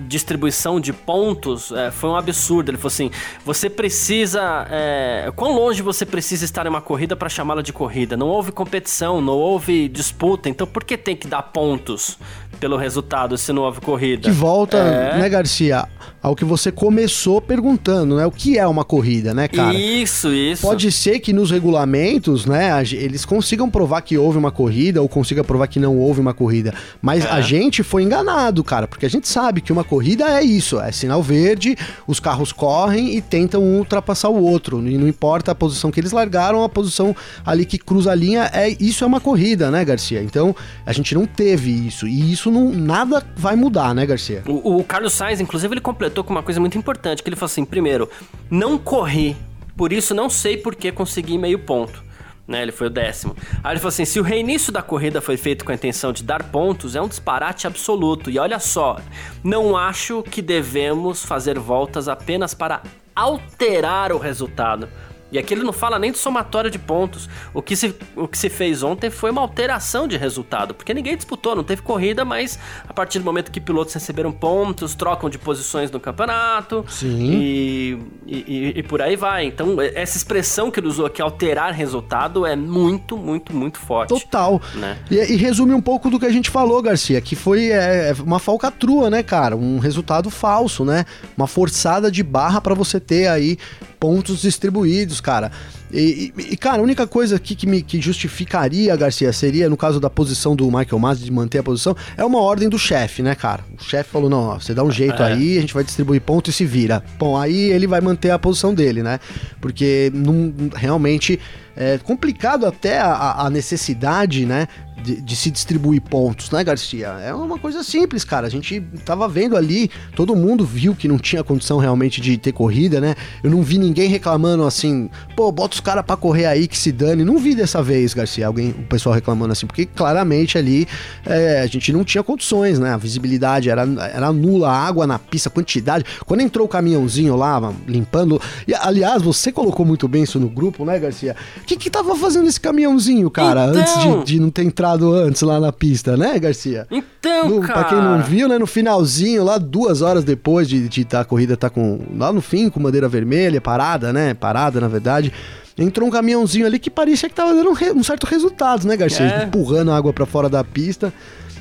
distribuição de pontos é, foi um absurdo. Ele falou assim: você precisa. É, quão longe você precisa estar em uma corrida para chamá-la de corrida? Não houve competição, não houve disputa, então por que tem que dar pontos pelo resultado se não houve corrida? Que volta, é... né, Garcia, ao que você começou perguntando, né? O que é uma corrida, né, cara? Isso, isso. Pode ser que nos regulamentos, né, eles consigam provar que houve uma corrida ou consiga provar que não houve uma corrida, mas é. a gente foi enganado, cara, porque a gente sabe que uma corrida é isso, é sinal verde, os carros correm e tentam um ultrapassar o outro, e não importa a posição que eles largaram, a posição ali que cruza a linha, é isso é uma corrida, né, Garcia? Então, a gente não teve isso, e isso não nada vai mudar, né, Garcia? O, o Carlos Sainz, inclusive, ele completou com uma coisa muito importante, que ele falou assim, primeiro, não corri, por isso não sei por que consegui meio ponto né? Ele foi o décimo. Aí ele falou assim: se o reinício da corrida foi feito com a intenção de dar pontos, é um disparate absoluto. E olha só, não acho que devemos fazer voltas apenas para alterar o resultado. E aqui ele não fala nem de somatório de pontos. O que, se, o que se fez ontem foi uma alteração de resultado, porque ninguém disputou, não teve corrida, mas a partir do momento que pilotos receberam pontos, trocam de posições no campeonato. Sim. E, e, e, por aí vai. Então, essa expressão que ele usou aqui, alterar resultado, é muito, muito, muito forte. Total. Né? E, e, resume um pouco do que a gente falou, Garcia, que foi é, uma falcatrua, né, cara? Um resultado falso, né? Uma forçada de barra para você ter aí pontos distribuídos, cara. E, e, cara, a única coisa aqui que me que justificaria, Garcia, seria, no caso da posição do Michael Masi, de manter a posição, é uma ordem do chefe, né, cara? O chefe falou: não, ó, você dá um jeito é. aí, a gente vai distribuir ponto e se vira. Bom, aí ele vai manter a posição dele, né? Porque não, realmente é complicado até a, a necessidade, né, de, de, se distribuir pontos, né, Garcia? É uma coisa simples, cara. A gente tava vendo ali, todo mundo viu que não tinha condição realmente de ter corrida, né? Eu não vi ninguém reclamando assim, pô, bota os caras pra correr aí que se dane. Não vi dessa vez, Garcia, alguém, o pessoal reclamando assim, porque claramente ali é, a gente não tinha condições, né? A visibilidade era, era nula, a água na pista, quantidade. Quando entrou o caminhãozinho lá, limpando. E, aliás, você colocou muito bem isso no grupo, né, Garcia? O que que tava fazendo esse caminhãozinho, cara, então... antes de, de não ter entrado entrado antes lá na pista, né, Garcia? Então, no, cara. Pra quem não viu, né, no finalzinho, lá duas horas depois de, de tá, a corrida tá com. Lá no fim, com bandeira vermelha, parada, né? Parada, na verdade. Entrou um caminhãozinho ali que parecia que tava dando um, um certo resultado, né, Garcia? É. Empurrando a água para fora da pista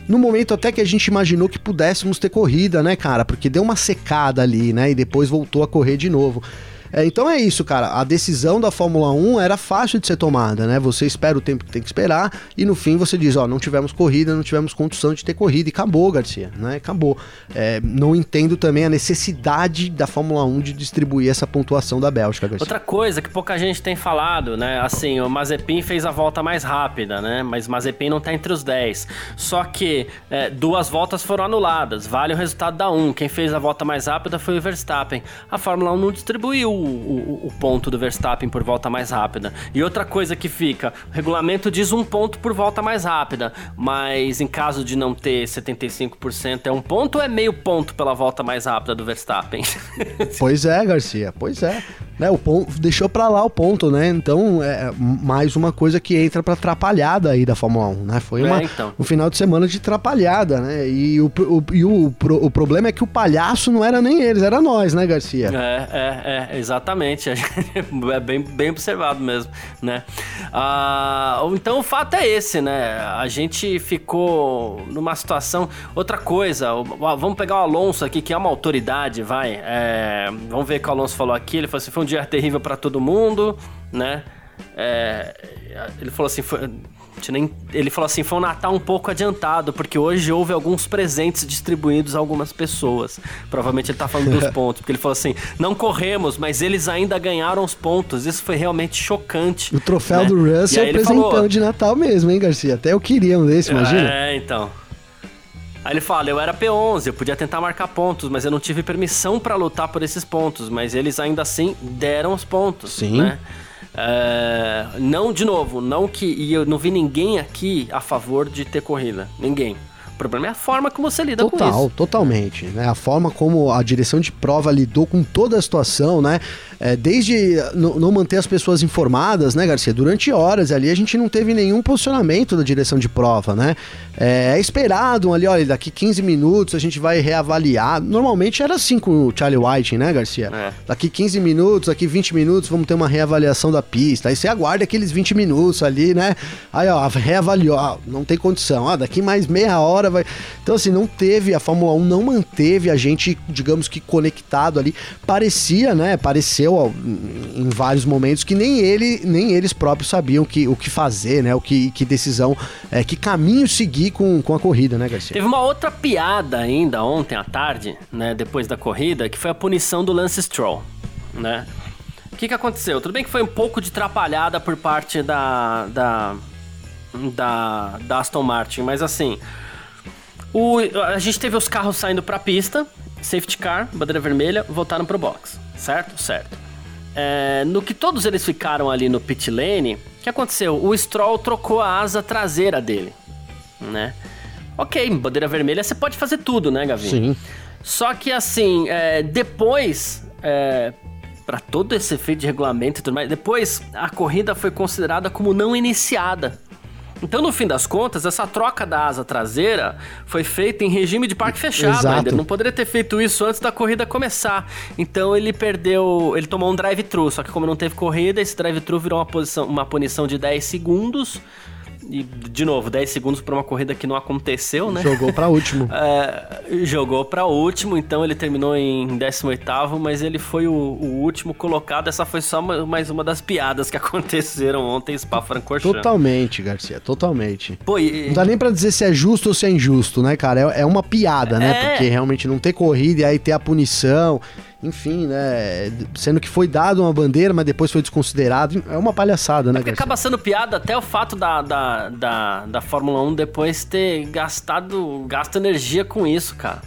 no momento até que a gente imaginou que pudéssemos ter corrida, né, cara? Porque deu uma secada ali, né? E depois voltou a correr de novo. É, então é isso, cara. A decisão da Fórmula 1 era fácil de ser tomada, né? Você espera o tempo que tem que esperar e no fim você diz, ó, não tivemos corrida, não tivemos condição de ter corrida e acabou, Garcia, né? Acabou. É, não entendo também a necessidade da Fórmula 1 de distribuir essa pontuação da Bélgica, Garcia. Outra coisa que pouca gente tem falado, né? Assim, o Mazepin fez a volta mais rápida, né? Mas Mazepin não tá entre os 10. Só que é, duas voltas foram anuladas. Vale o resultado da 1. Quem fez a volta mais rápida foi o Verstappen. A Fórmula 1 não distribuiu o, o, ponto do Verstappen por volta mais rápida. E outra coisa que fica, o regulamento diz um ponto por volta mais rápida, mas em caso de não ter 75% é um ponto ou é meio ponto pela volta mais rápida do Verstappen? pois é, Garcia, pois é. Né, o ponto, deixou para lá o ponto, né? Então, é mais uma coisa que entra pra atrapalhada aí da Fórmula 1, né? Foi uma, é, então. um final de semana de atrapalhada, né? E, o, o, e o, o, problema é que o palhaço não era nem eles, era nós, né, Garcia? É, é, é, exatamente. é bem, bem observado mesmo, né? Ah, então, o fato é esse, né? A gente ficou numa situação... Outra coisa, vamos pegar o Alonso aqui, que é uma autoridade, vai. É, vamos ver o que o Alonso falou aqui. Ele falou assim, foi um dia terrível para todo mundo, né? É, ele falou assim, foi, ele falou assim, foi um Natal um pouco adiantado, porque hoje houve alguns presentes distribuídos a algumas pessoas. Provavelmente ele tá falando dos pontos, porque ele falou assim, não corremos, mas eles ainda ganharam os pontos. Isso foi realmente chocante. O troféu né? do Russell é presentão falou, de Natal mesmo, hein, Garcia? Até eu queria um desse, imagina. É, então. Aí ele fala: eu era P11, eu podia tentar marcar pontos, mas eu não tive permissão para lutar por esses pontos. Mas eles ainda assim deram os pontos. Sim. Né? É, não, de novo, não que. E eu não vi ninguém aqui a favor de ter corrida. Ninguém. O problema é a forma como você lida Total, com isso. Totalmente, né? A forma como a direção de prova lidou com toda a situação, né? É, desde não manter as pessoas informadas, né, Garcia? Durante horas ali a gente não teve nenhum posicionamento da direção de prova, né? É, é esperado ali, olha, daqui 15 minutos a gente vai reavaliar. Normalmente era assim com o Charlie White, né, Garcia? É. Daqui 15 minutos, daqui 20 minutos vamos ter uma reavaliação da pista. Aí você aguarda aqueles 20 minutos ali, né? Aí, ó, reavaliou, ó, não tem condição. Ó, daqui mais meia hora hora vai. Então, assim, não teve, a Fórmula 1 não manteve a gente, digamos que conectado ali. Parecia, né? Pareceu em vários momentos que nem ele, nem eles próprios sabiam que, o que fazer, né? O que, que decisão, é, que caminho seguir com, com a corrida, né, Garcia? Teve uma outra piada ainda ontem à tarde, né? Depois da corrida, que foi a punição do Lance Stroll, né? O que, que aconteceu? Tudo bem que foi um pouco de atrapalhada por parte da, da, da, da Aston Martin, mas assim, o, a gente teve os carros saindo para a pista, safety car, bandeira vermelha, voltaram pro box, certo? Certo. É, no que todos eles ficaram ali no pit lane, o que aconteceu? O Stroll trocou a asa traseira dele, né? Ok, bandeira vermelha você pode fazer tudo, né, Gavinho? Sim. Só que assim, é, depois, é, para todo esse efeito de regulamento e tudo mais, depois a corrida foi considerada como não iniciada. Então, no fim das contas, essa troca da asa traseira foi feita em regime de parque fechado Exato. ainda. Ele não poderia ter feito isso antes da corrida começar. Então ele perdeu. Ele tomou um drive-thru. Só que como não teve corrida, esse drive-thru virou uma, posição, uma punição de 10 segundos. E, de novo, 10 segundos para uma corrida que não aconteceu, né? Jogou para último. É, jogou para último, então ele terminou em 18, mas ele foi o, o, último colocado. Essa foi só mais uma das piadas que aconteceram ontem em Spa-Francorchamps. Totalmente, Garcia, totalmente. Pô, e... Não dá nem para dizer se é justo ou se é injusto, né, cara? É, é uma piada, né? É. Porque realmente não ter corrida e aí ter a punição enfim, né? Sendo que foi dado uma bandeira, mas depois foi desconsiderado. É uma palhaçada, né? É acaba sendo piada até o fato da, da, da, da Fórmula 1 depois ter gastado gasto energia com isso, cara.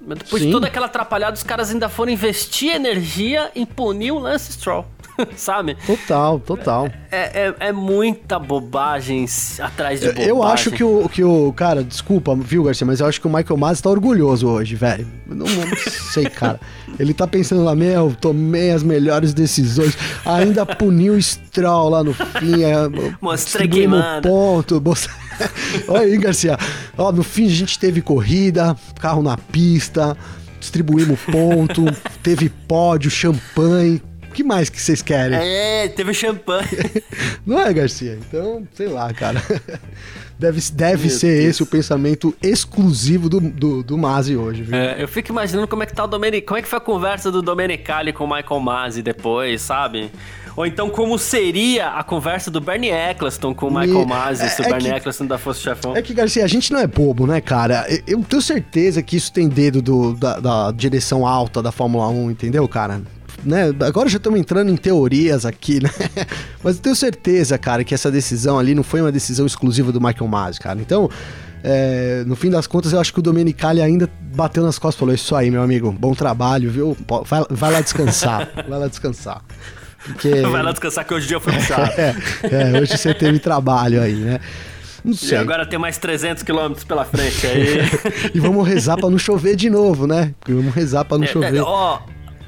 Depois Sim. de toda aquela atrapalhada, os caras ainda foram investir energia em punir o Lance Stroll. sabe? Total, total. É, é, é, muita bobagem atrás de bobagem. Eu acho que o, que o. Cara, desculpa, viu, Garcia, mas eu acho que o Michael Masi tá orgulhoso hoje, velho. Não, não sei, cara. Ele tá pensando lá, meu, tomei as melhores decisões. Ainda puniu o Stroll lá no fim. É, Mostrei queimando. ponto. Olha aí, Garcia. Ó, no fim a gente teve corrida, carro na pista, distribuímos ponto, teve pódio, champanhe que mais que vocês querem? É, teve champanhe. Não é, Garcia? Então, sei lá, cara. Deve, deve ser Deus. esse o pensamento exclusivo do, do, do Masi hoje, viu? É, eu fico imaginando como é que tá o Domenic... Como é que foi a conversa do Domenicali com o Michael Masi depois, sabe? Ou então como seria a conversa do Bernie Eccleston com o Michael Masi, é, se o é Bernie que, Eccleston da fosse chefão. É que, Garcia, a gente não é bobo, né, cara? Eu tenho certeza que isso tem dedo do, da, da direção alta da Fórmula 1, entendeu, cara? Né? Agora já estamos entrando em teorias aqui, né? Mas eu tenho certeza, cara, que essa decisão ali não foi uma decisão exclusiva do Michael Masi, cara. Então, é, no fim das contas, eu acho que o Domenicali ainda bateu nas costas e falou: Isso aí, meu amigo, bom trabalho, viu? Vai, vai lá descansar, vai lá descansar. Porque... Vai lá descansar que hoje o dia foi puxado. é, é, hoje você teve trabalho aí, né? Não sei. E agora tem mais 300 quilômetros pela frente aí. e vamos rezar pra não chover de novo, né? Vamos rezar pra não é, chover. É, ó,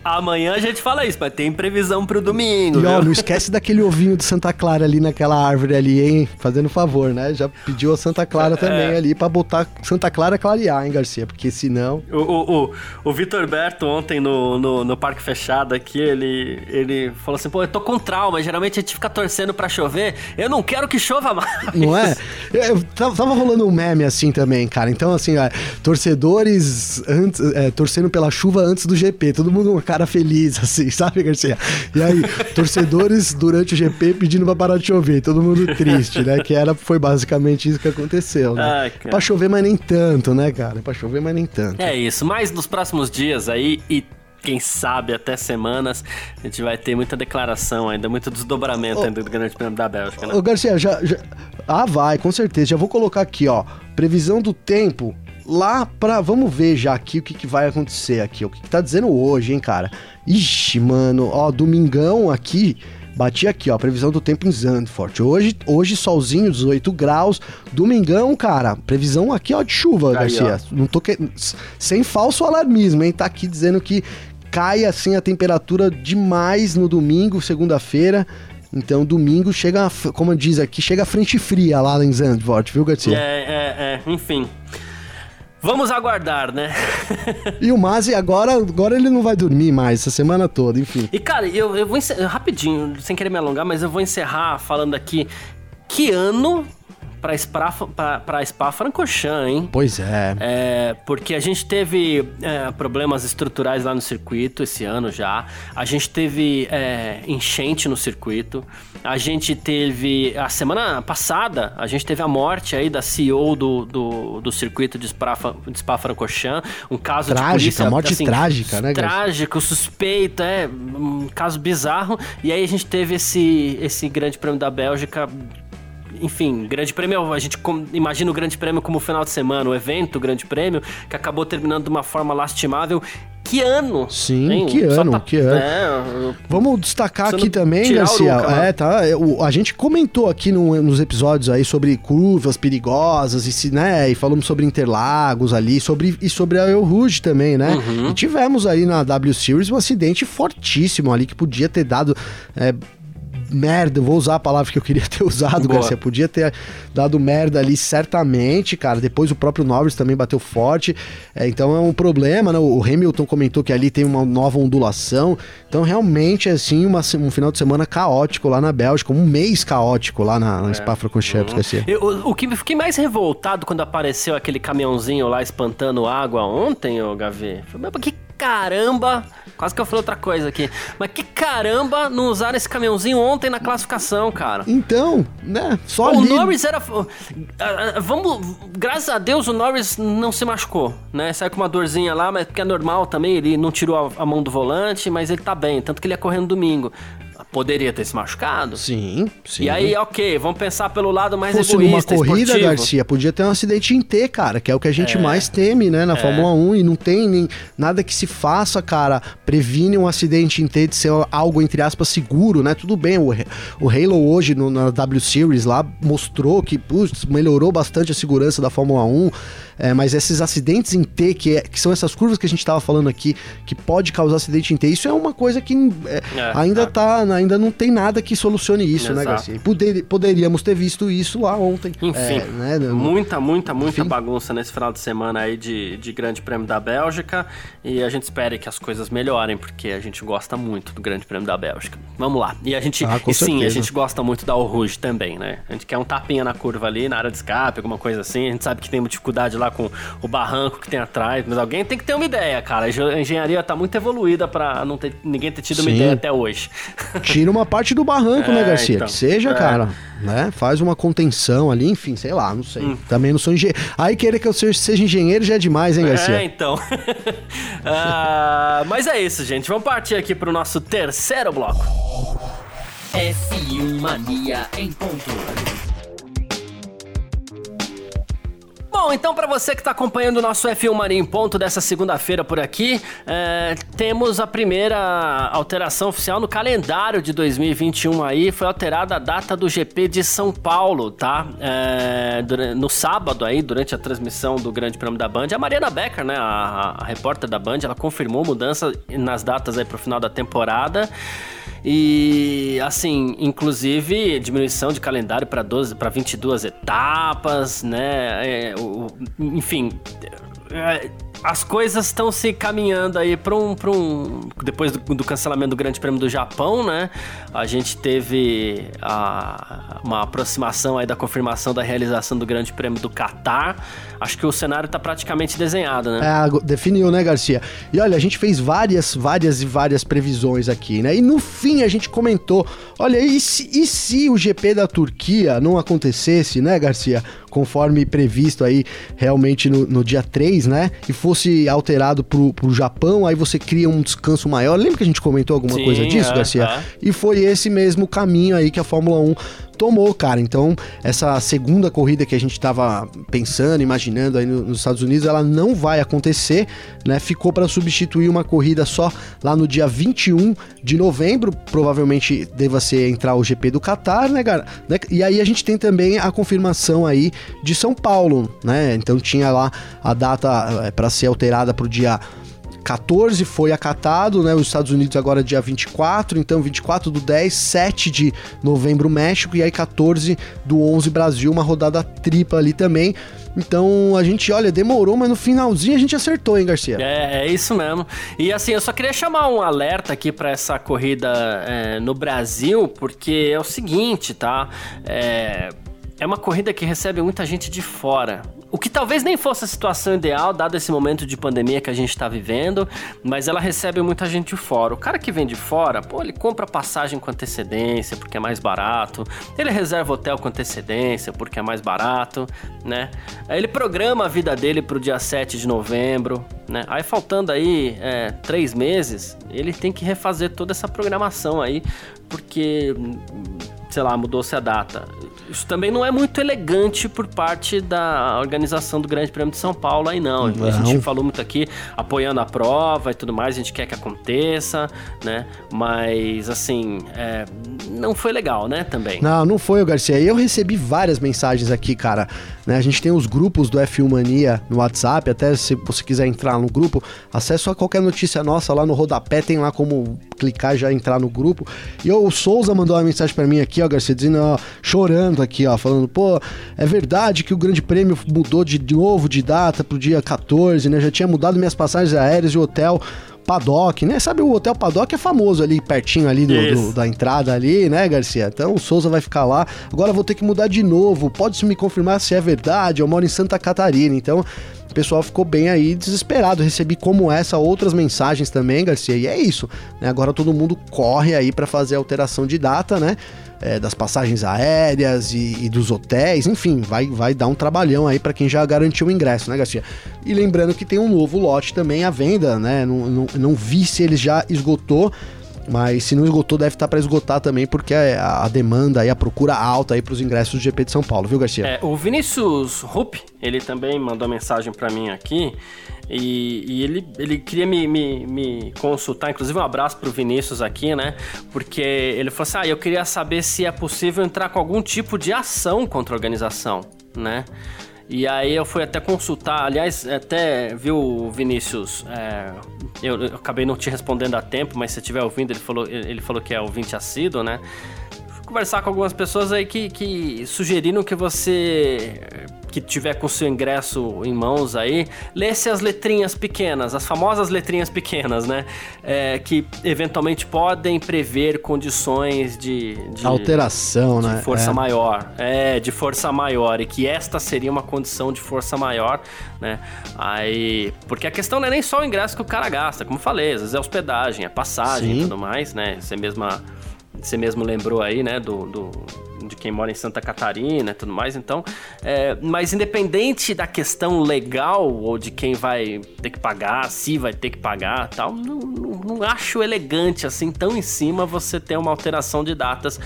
Amanhã a gente fala isso, mas tem previsão pro domingo. E ó, não esquece daquele ovinho de Santa Clara ali naquela árvore ali, hein? Fazendo favor, né? Já pediu a Santa Clara é. também ali pra botar Santa Clara clarear, hein, Garcia? Porque senão. O, o, o, o Vitor Berto ontem no, no, no, Parque Fechado aqui, ele, ele falou assim: pô, eu tô com trauma, geralmente a gente fica torcendo pra chover, eu não quero que chova mais. Não é? Eu, tava rolando um meme assim também, cara. Então, assim, ó, torcedores antes, é, torcendo pela chuva antes do GP, todo mundo, cara cara feliz, assim, sabe, Garcia? E aí, torcedores durante o GP pedindo pra parar de chover, todo mundo triste, né? Que era, foi basicamente isso que aconteceu, né? Ai, pra chover, mas nem tanto, né, cara? Pra chover, mas nem tanto. É isso, mas nos próximos dias aí e quem sabe até semanas, a gente vai ter muita declaração ainda, muito desdobramento ainda do Grande Prêmio da Bélgica, né? Ô, Garcia, já, já, Ah, vai, com certeza. Já vou colocar aqui, ó. Previsão do tempo lá pra. Vamos ver já aqui o que, que vai acontecer aqui. O que, que tá dizendo hoje, hein, cara? Ixi, mano, ó, domingão aqui. Bati aqui, ó, previsão do tempo em Zandvoort. Hoje, hoje solzinho, 18 graus. Domingão, cara, previsão aqui, ó, de chuva, Aí, Garcia. Ó. Não tô que... Sem falso alarmismo, hein? Tá aqui dizendo que cai assim a temperatura demais no domingo, segunda-feira. Então, domingo chega, como diz aqui, chega a frente fria lá em Zandvoort, viu, Garcia? É, é, é, enfim. Vamos aguardar, né? e o Mazi agora, agora ele não vai dormir mais essa semana toda, enfim. E cara, eu, eu vou encerrar, rapidinho, sem querer me alongar, mas eu vou encerrar falando aqui que ano pra Spa, pra, pra Spa Francorchamps, hein? Pois é. É, porque a gente teve é, problemas estruturais lá no circuito esse ano já. A gente teve é, enchente no circuito. A gente teve. A semana passada, a gente teve a morte aí da CEO do, do, do circuito de Spa, de Spa Francorchamps. Um caso trágica, de polícia. morte assim, trágica, né? Trágico, suspeito, é. Um caso bizarro. E aí a gente teve esse, esse grande prêmio da Bélgica enfim, Grande Prêmio, a gente imagina o Grande Prêmio como final de semana, o evento, o Grande Prêmio, que acabou terminando de uma forma lastimável. Que ano! Sim, hein? que Só ano, tá- que ano. É, Vamos destacar aqui também, o Garcia. Luca, é, tá. o- a gente comentou aqui no- nos episódios aí sobre curvas perigosas e se, né, e falamos sobre Interlagos ali, sobre e sobre a El Rouge também, né? Uhum. E tivemos aí na W Series um acidente fortíssimo ali que podia ter dado é, merda, vou usar a palavra que eu queria ter usado, Boa. Garcia. Podia ter dado merda ali, certamente, cara. Depois o próprio Norris também bateu forte. É, então é um problema, né? O Hamilton comentou que ali tem uma nova ondulação. Então, realmente, assim, uma, um final de semana caótico lá na Bélgica, um mês caótico lá na, na Spa-Francorchamps, Garcia. Eu- o, o que me fiquei mais revoltado quando apareceu aquele caminhãozinho lá espantando água ontem, ô Gavi. Falei, mas que caramba. Quase que eu falei outra coisa aqui. Mas que caramba não usaram esse caminhãozinho ontem na classificação, cara. Então, né? Só o ali. Norris era. Vamos. Graças a Deus o Norris não se machucou, né? Saiu com uma dorzinha lá, mas porque é normal também. Ele não tirou a, a mão do volante, mas ele tá bem. Tanto que ele ia correndo domingo. Poderia ter se machucado. Sim, sim. E aí, ok, vamos pensar pelo lado mais fosse numa egoísta, corrida, esportivo. Garcia, podia ter um acidente em T, cara, que é o que a gente mais teme, né, na Fórmula 1, e não tem nem nada que se faça, cara, previne um acidente em T de ser algo, entre aspas, seguro, né, tudo bem, o, o Halo hoje no- na W Series lá mostrou que, putz, melhorou bastante a segurança da Fórmula 1, é, mas esses acidentes em T, que, é- que são essas curvas que a gente tava falando aqui, que pode causar acidente em T, isso é uma coisa que é, É, ainda tá. tá, ainda não tem nada que solucione isso, né, Exato. Garcia? E poder- poderíamos ter visto isso lá ontem. Enfim, É, né, muita, muita, muita Enfim. bagunça nesse final de semana aí de, de Grande Prêmio da Bélgica e a gente espera que as coisas melhorem, porque a gente gosta muito do Grande Prêmio da Bélgica. Vamos lá. E a gente, Ah, e sim, a gente gosta muito da Al Rouge também, né? A gente quer um tapinha na curva ali, na área de escape, alguma coisa assim. A gente sabe que tem dificuldade lá com o barranco que tem atrás, mas alguém tem que ter uma ideia, cara. A engen- a engenharia tá muito evoluída pra não ter, ninguém ter tido uma Sim. ideia até hoje. Tira uma parte do barranco, né, É, Garcia? então. Que seja, É. cara, né? Faz uma contenção ali, enfim, sei lá, não sei. Hum. Também não sou engenheiro. Aí querer que eu seja, seja engenheiro já é demais, hein, É, Garcia? então. Ah, mas é isso, gente. Vamos partir aqui pro nosso terceiro bloco. F1 Mania em ponto. Bom, então para você que está acompanhando o nosso F1 Mania em ponto dessa segunda-feira por aqui, é, temos a primeira alteração oficial no calendário de 2021 aí, foi alterada a data do GP de São Paulo, tá? É, dura- no sábado aí, durante a transmissão do Grande Prêmio da Band, a Mariana Becker, né, a, a repórter da Band, ela confirmou mudança nas datas aí pro final da temporada. E assim, inclusive diminuição de calendário para 12 para 22 etapas, né? É, o- enfim, é, as coisas estão se caminhando aí para um, um depois do, do cancelamento do Grande Prêmio do Japão, né? A gente teve a- uma aproximação aí da confirmação da realização do Grande Prêmio do Catar. Acho que o cenário tá praticamente desenhado, né? É, definiu, né, Garcia? E olha, a gente fez várias, várias e várias previsões aqui, né? E no fim a gente comentou: olha, e se, e se o GP da Turquia não acontecesse, né, Garcia? Conforme previsto aí realmente no, no dia 3, né? E fosse alterado pro, pro Japão, aí você cria um descanso maior. Lembra que a gente comentou alguma Sim, coisa disso, é, Garcia? é. E foi esse mesmo caminho aí que a Fórmula 1 tomou, cara. Então, essa segunda corrida que a gente tava pensando, imaginando aí no- nos Estados Unidos, ela não vai acontecer, né? Ficou para substituir uma corrida só lá no dia 21 de novembro, provavelmente deva ser entrar o GP do Qatar, né, cara? Né? E aí a gente tem também a confirmação aí de São Paulo, né? Então tinha lá a data para ser alterada para o dia 14 foi acatado, né? Os Estados Unidos agora é dia 24, então 24 do 10, 7 de novembro México e aí 14 do 11 Brasil, uma rodada tripla ali também. Então a gente, olha, demorou, mas no finalzinho a gente acertou, hein, Garcia? É, é isso mesmo. E assim, eu só queria chamar um alerta aqui pra essa corrida é, no Brasil, porque é o seguinte, tá? É, é uma corrida que recebe muita gente de fora. O que talvez nem fosse a situação ideal, dado esse momento de pandemia que a gente está vivendo, mas ela recebe muita gente de fora. O cara que vem de fora, pô, ele compra passagem com antecedência porque é mais barato, ele reserva hotel com antecedência porque é mais barato, né? Ele programa a vida dele para o dia 7 de novembro, né? Aí faltando aí é, três meses, ele tem que refazer toda essa programação aí, porque sei lá, mudou-se a data. Isso também não é muito elegante por parte da organização do Grande Prêmio de São Paulo aí não. não. A gente falou muito aqui apoiando a prova e tudo mais, a gente quer que aconteça, né? Mas assim, é, não foi legal, né, também. Não, não foi, Garcia. Eu recebi várias mensagens aqui, cara. Né? A gente tem os grupos do F1 Mania no WhatsApp, até se você quiser entrar no grupo, acesso a qualquer notícia nossa lá no rodapé, tem lá como clicar e já entrar no grupo. E o Souza mandou uma mensagem para mim aqui, ó, Garcia, dizendo, ó, chorando aqui, ó, falando, pô, é verdade que o Grande Prêmio mudou de novo de data pro dia 14, né? Já tinha mudado minhas passagens aéreas e hotel. Paddock, né? Sabe o Hotel Paddock é famoso ali, pertinho ali do, do, da entrada ali, né, Garcia? Então o Souza vai ficar lá. Agora vou ter que mudar de novo. Pode me confirmar se é verdade? Eu moro em Santa Catarina, então o pessoal ficou bem aí desesperado. Recebi como essa outras mensagens também, Garcia. E é isso. Né? Agora todo mundo corre aí para fazer a alteração de data, né? é, das passagens aéreas e, e, dos hotéis, enfim, vai, vai dar um trabalhão aí para quem já garantiu o ingresso, né, Garcia? E lembrando que tem um novo lote também à venda, né? Não, não, não vi se ele já esgotou. Mas se não esgotou, deve estar para esgotar também, porque a, a, demanda e a procura alta aí para os ingressos do GP de São Paulo, viu, Garcia? É, o Vinícius Rupp, ele também mandou mensagem para mim aqui. E, e, ele, ele queria me, me, me, consultar, inclusive um abraço pro Vinícius aqui, né? Porque ele falou assim: ah, eu queria saber se é possível entrar com algum tipo de ação contra a organização, né? E aí eu fui até consultar, aliás, até, viu, Vinícius, é, eu, eu, acabei não te respondendo a tempo, mas se estiver ouvindo, ele falou, ele falou que é ouvinte assíduo, né? Conversar com algumas pessoas aí que, que sugeriram que você que tiver com seu ingresso em mãos aí, lesse as letrinhas pequenas, as famosas letrinhas pequenas, né? É, que eventualmente podem prever condições de, de alteração, de né? Força é. maior, é, de força maior e que esta seria uma condição de força maior, né? Aí, porque a questão não é nem só o ingresso que o cara gasta, como falei, às vezes é hospedagem, é passagem Sim. e tudo mais, né? Você mesma você mesmo lembrou aí, né, do, do de quem mora em Santa Catarina e tudo mais, então, é, mas independente da questão legal ou de quem vai ter que pagar, se vai ter que pagar tal, não, não, não acho elegante assim, tão em cima você ter uma alteração de datas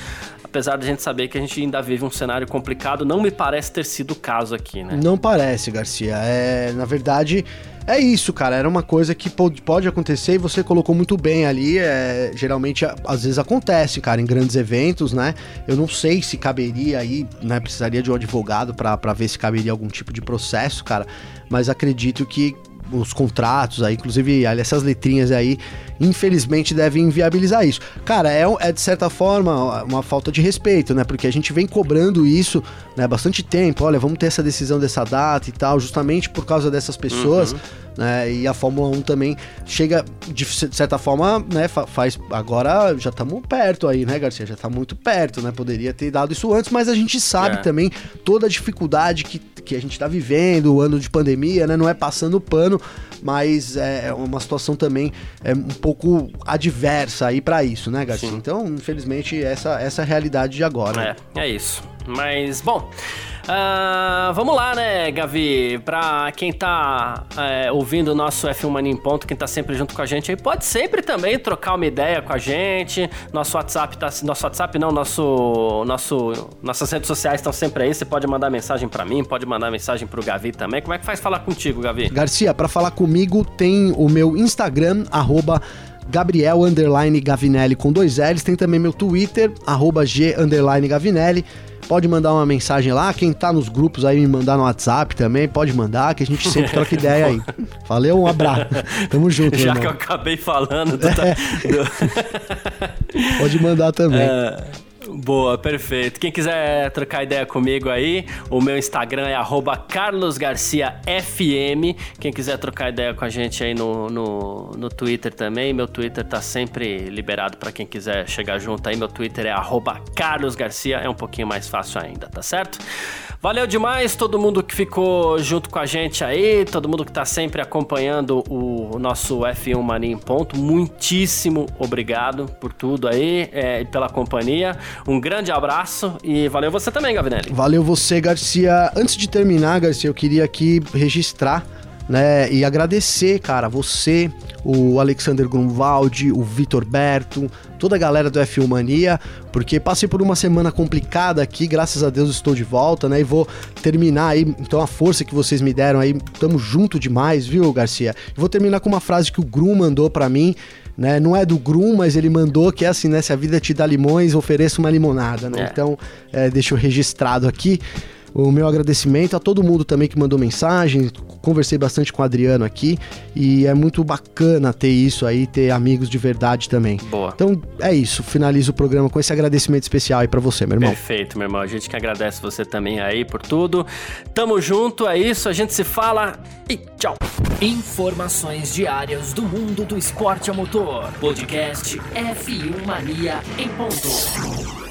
apesar de a gente saber que a gente ainda vive um cenário complicado, não me parece ter sido o caso aqui, né? Não parece, Garcia. É, na verdade, é isso, cara. Era uma coisa que pode, acontecer e você colocou muito bem ali. É, geralmente, às vezes acontece, cara, em grandes eventos, né? Eu não sei se caberia aí, né? Precisaria de um advogado para ver se caberia algum tipo de processo, cara. Mas acredito que os contratos aí, inclusive essas letrinhas aí, infelizmente devem inviabilizar isso. Cara, é, é de certa forma uma falta de respeito, né? Porque a gente vem cobrando isso né, bastante tempo. Olha, vamos ter essa decisão dessa data e tal, justamente por causa dessas pessoas. Uhum. Né, e a Fórmula 1 também chega, de certa forma, né, faz. Agora já estamos perto aí, né, Garcia? Já está muito perto, né? Poderia ter dado isso antes, mas a gente sabe é. também toda a dificuldade que, que a gente está vivendo, o ano de pandemia, né? Não é passando pano, mas é uma situação também é um pouco adversa aí para isso, né, Garcia? Sim. Então, infelizmente, essa, essa é a realidade de agora. É, é isso. Mas, bom. Uh, vamos lá, né, Gavi? Pra quem tá é, ouvindo o nosso F1 Mania em Ponto, quem tá sempre junto com a gente aí, pode sempre também trocar uma ideia com a gente. Nosso WhatsApp tá. Nosso WhatsApp não, nosso. nosso nossas redes sociais estão sempre aí. Você pode mandar mensagem para mim, pode mandar mensagem pro Gavi também. Como é que faz falar contigo, Gavi? Garcia, para falar comigo tem o meu Instagram, arroba Gabriel Gavinelli com dois L's. Tem também meu Twitter, arroba G Gavinelli. Pode mandar uma mensagem lá. Quem tá nos grupos aí me mandar no WhatsApp também, pode mandar, que a gente sempre troca ideia aí. Valeu, um abraço. Tamo junto. Já irmão. que eu acabei falando. Tá... pode mandar também. É... Boa, perfeito. Quem quiser trocar ideia comigo aí, o meu Instagram é carlosgarciafm. Quem quiser trocar ideia com a gente aí no, no, no Twitter também, meu Twitter tá sempre liberado para quem quiser chegar junto aí. Meu Twitter é carlosgarcia, é um pouquinho mais fácil ainda, tá certo? Valeu demais todo mundo que ficou junto com a gente aí, todo mundo que tá sempre acompanhando o nosso F1 Mania em Ponto. Muitíssimo obrigado por tudo aí é, e pela companhia. Um grande abraço e valeu você também, Gavinelli. Valeu você, Garcia. Antes de terminar, Garcia, eu queria aqui registrar né? E agradecer, cara, você, o Alexander Grunwald, o Vitor Berto, toda a galera do F1 Mania, porque passei por uma semana complicada aqui, graças a Deus estou de volta, né? E vou terminar aí, então a força que vocês me deram aí, tamo junto demais, viu, Garcia? Vou terminar com uma frase que o Grum mandou para mim, né? Não é do Grum, mas ele mandou que é assim, né? Se a vida te dá limões, ofereça uma limonada, né? É. Então, é, deixa eu registrado aqui o meu agradecimento a todo mundo também que mandou mensagem. Conversei bastante com o Adriano aqui e é muito bacana ter isso aí, ter amigos de verdade também. Boa. Então é isso, finalizo o programa com esse agradecimento especial aí para você, meu irmão. Perfeito, meu irmão. A gente que agradece você também aí por tudo. Tamo junto, é isso, a gente se fala e tchau. Informações diárias do mundo do esporte a motor. Podcast F1 Mania em ponto.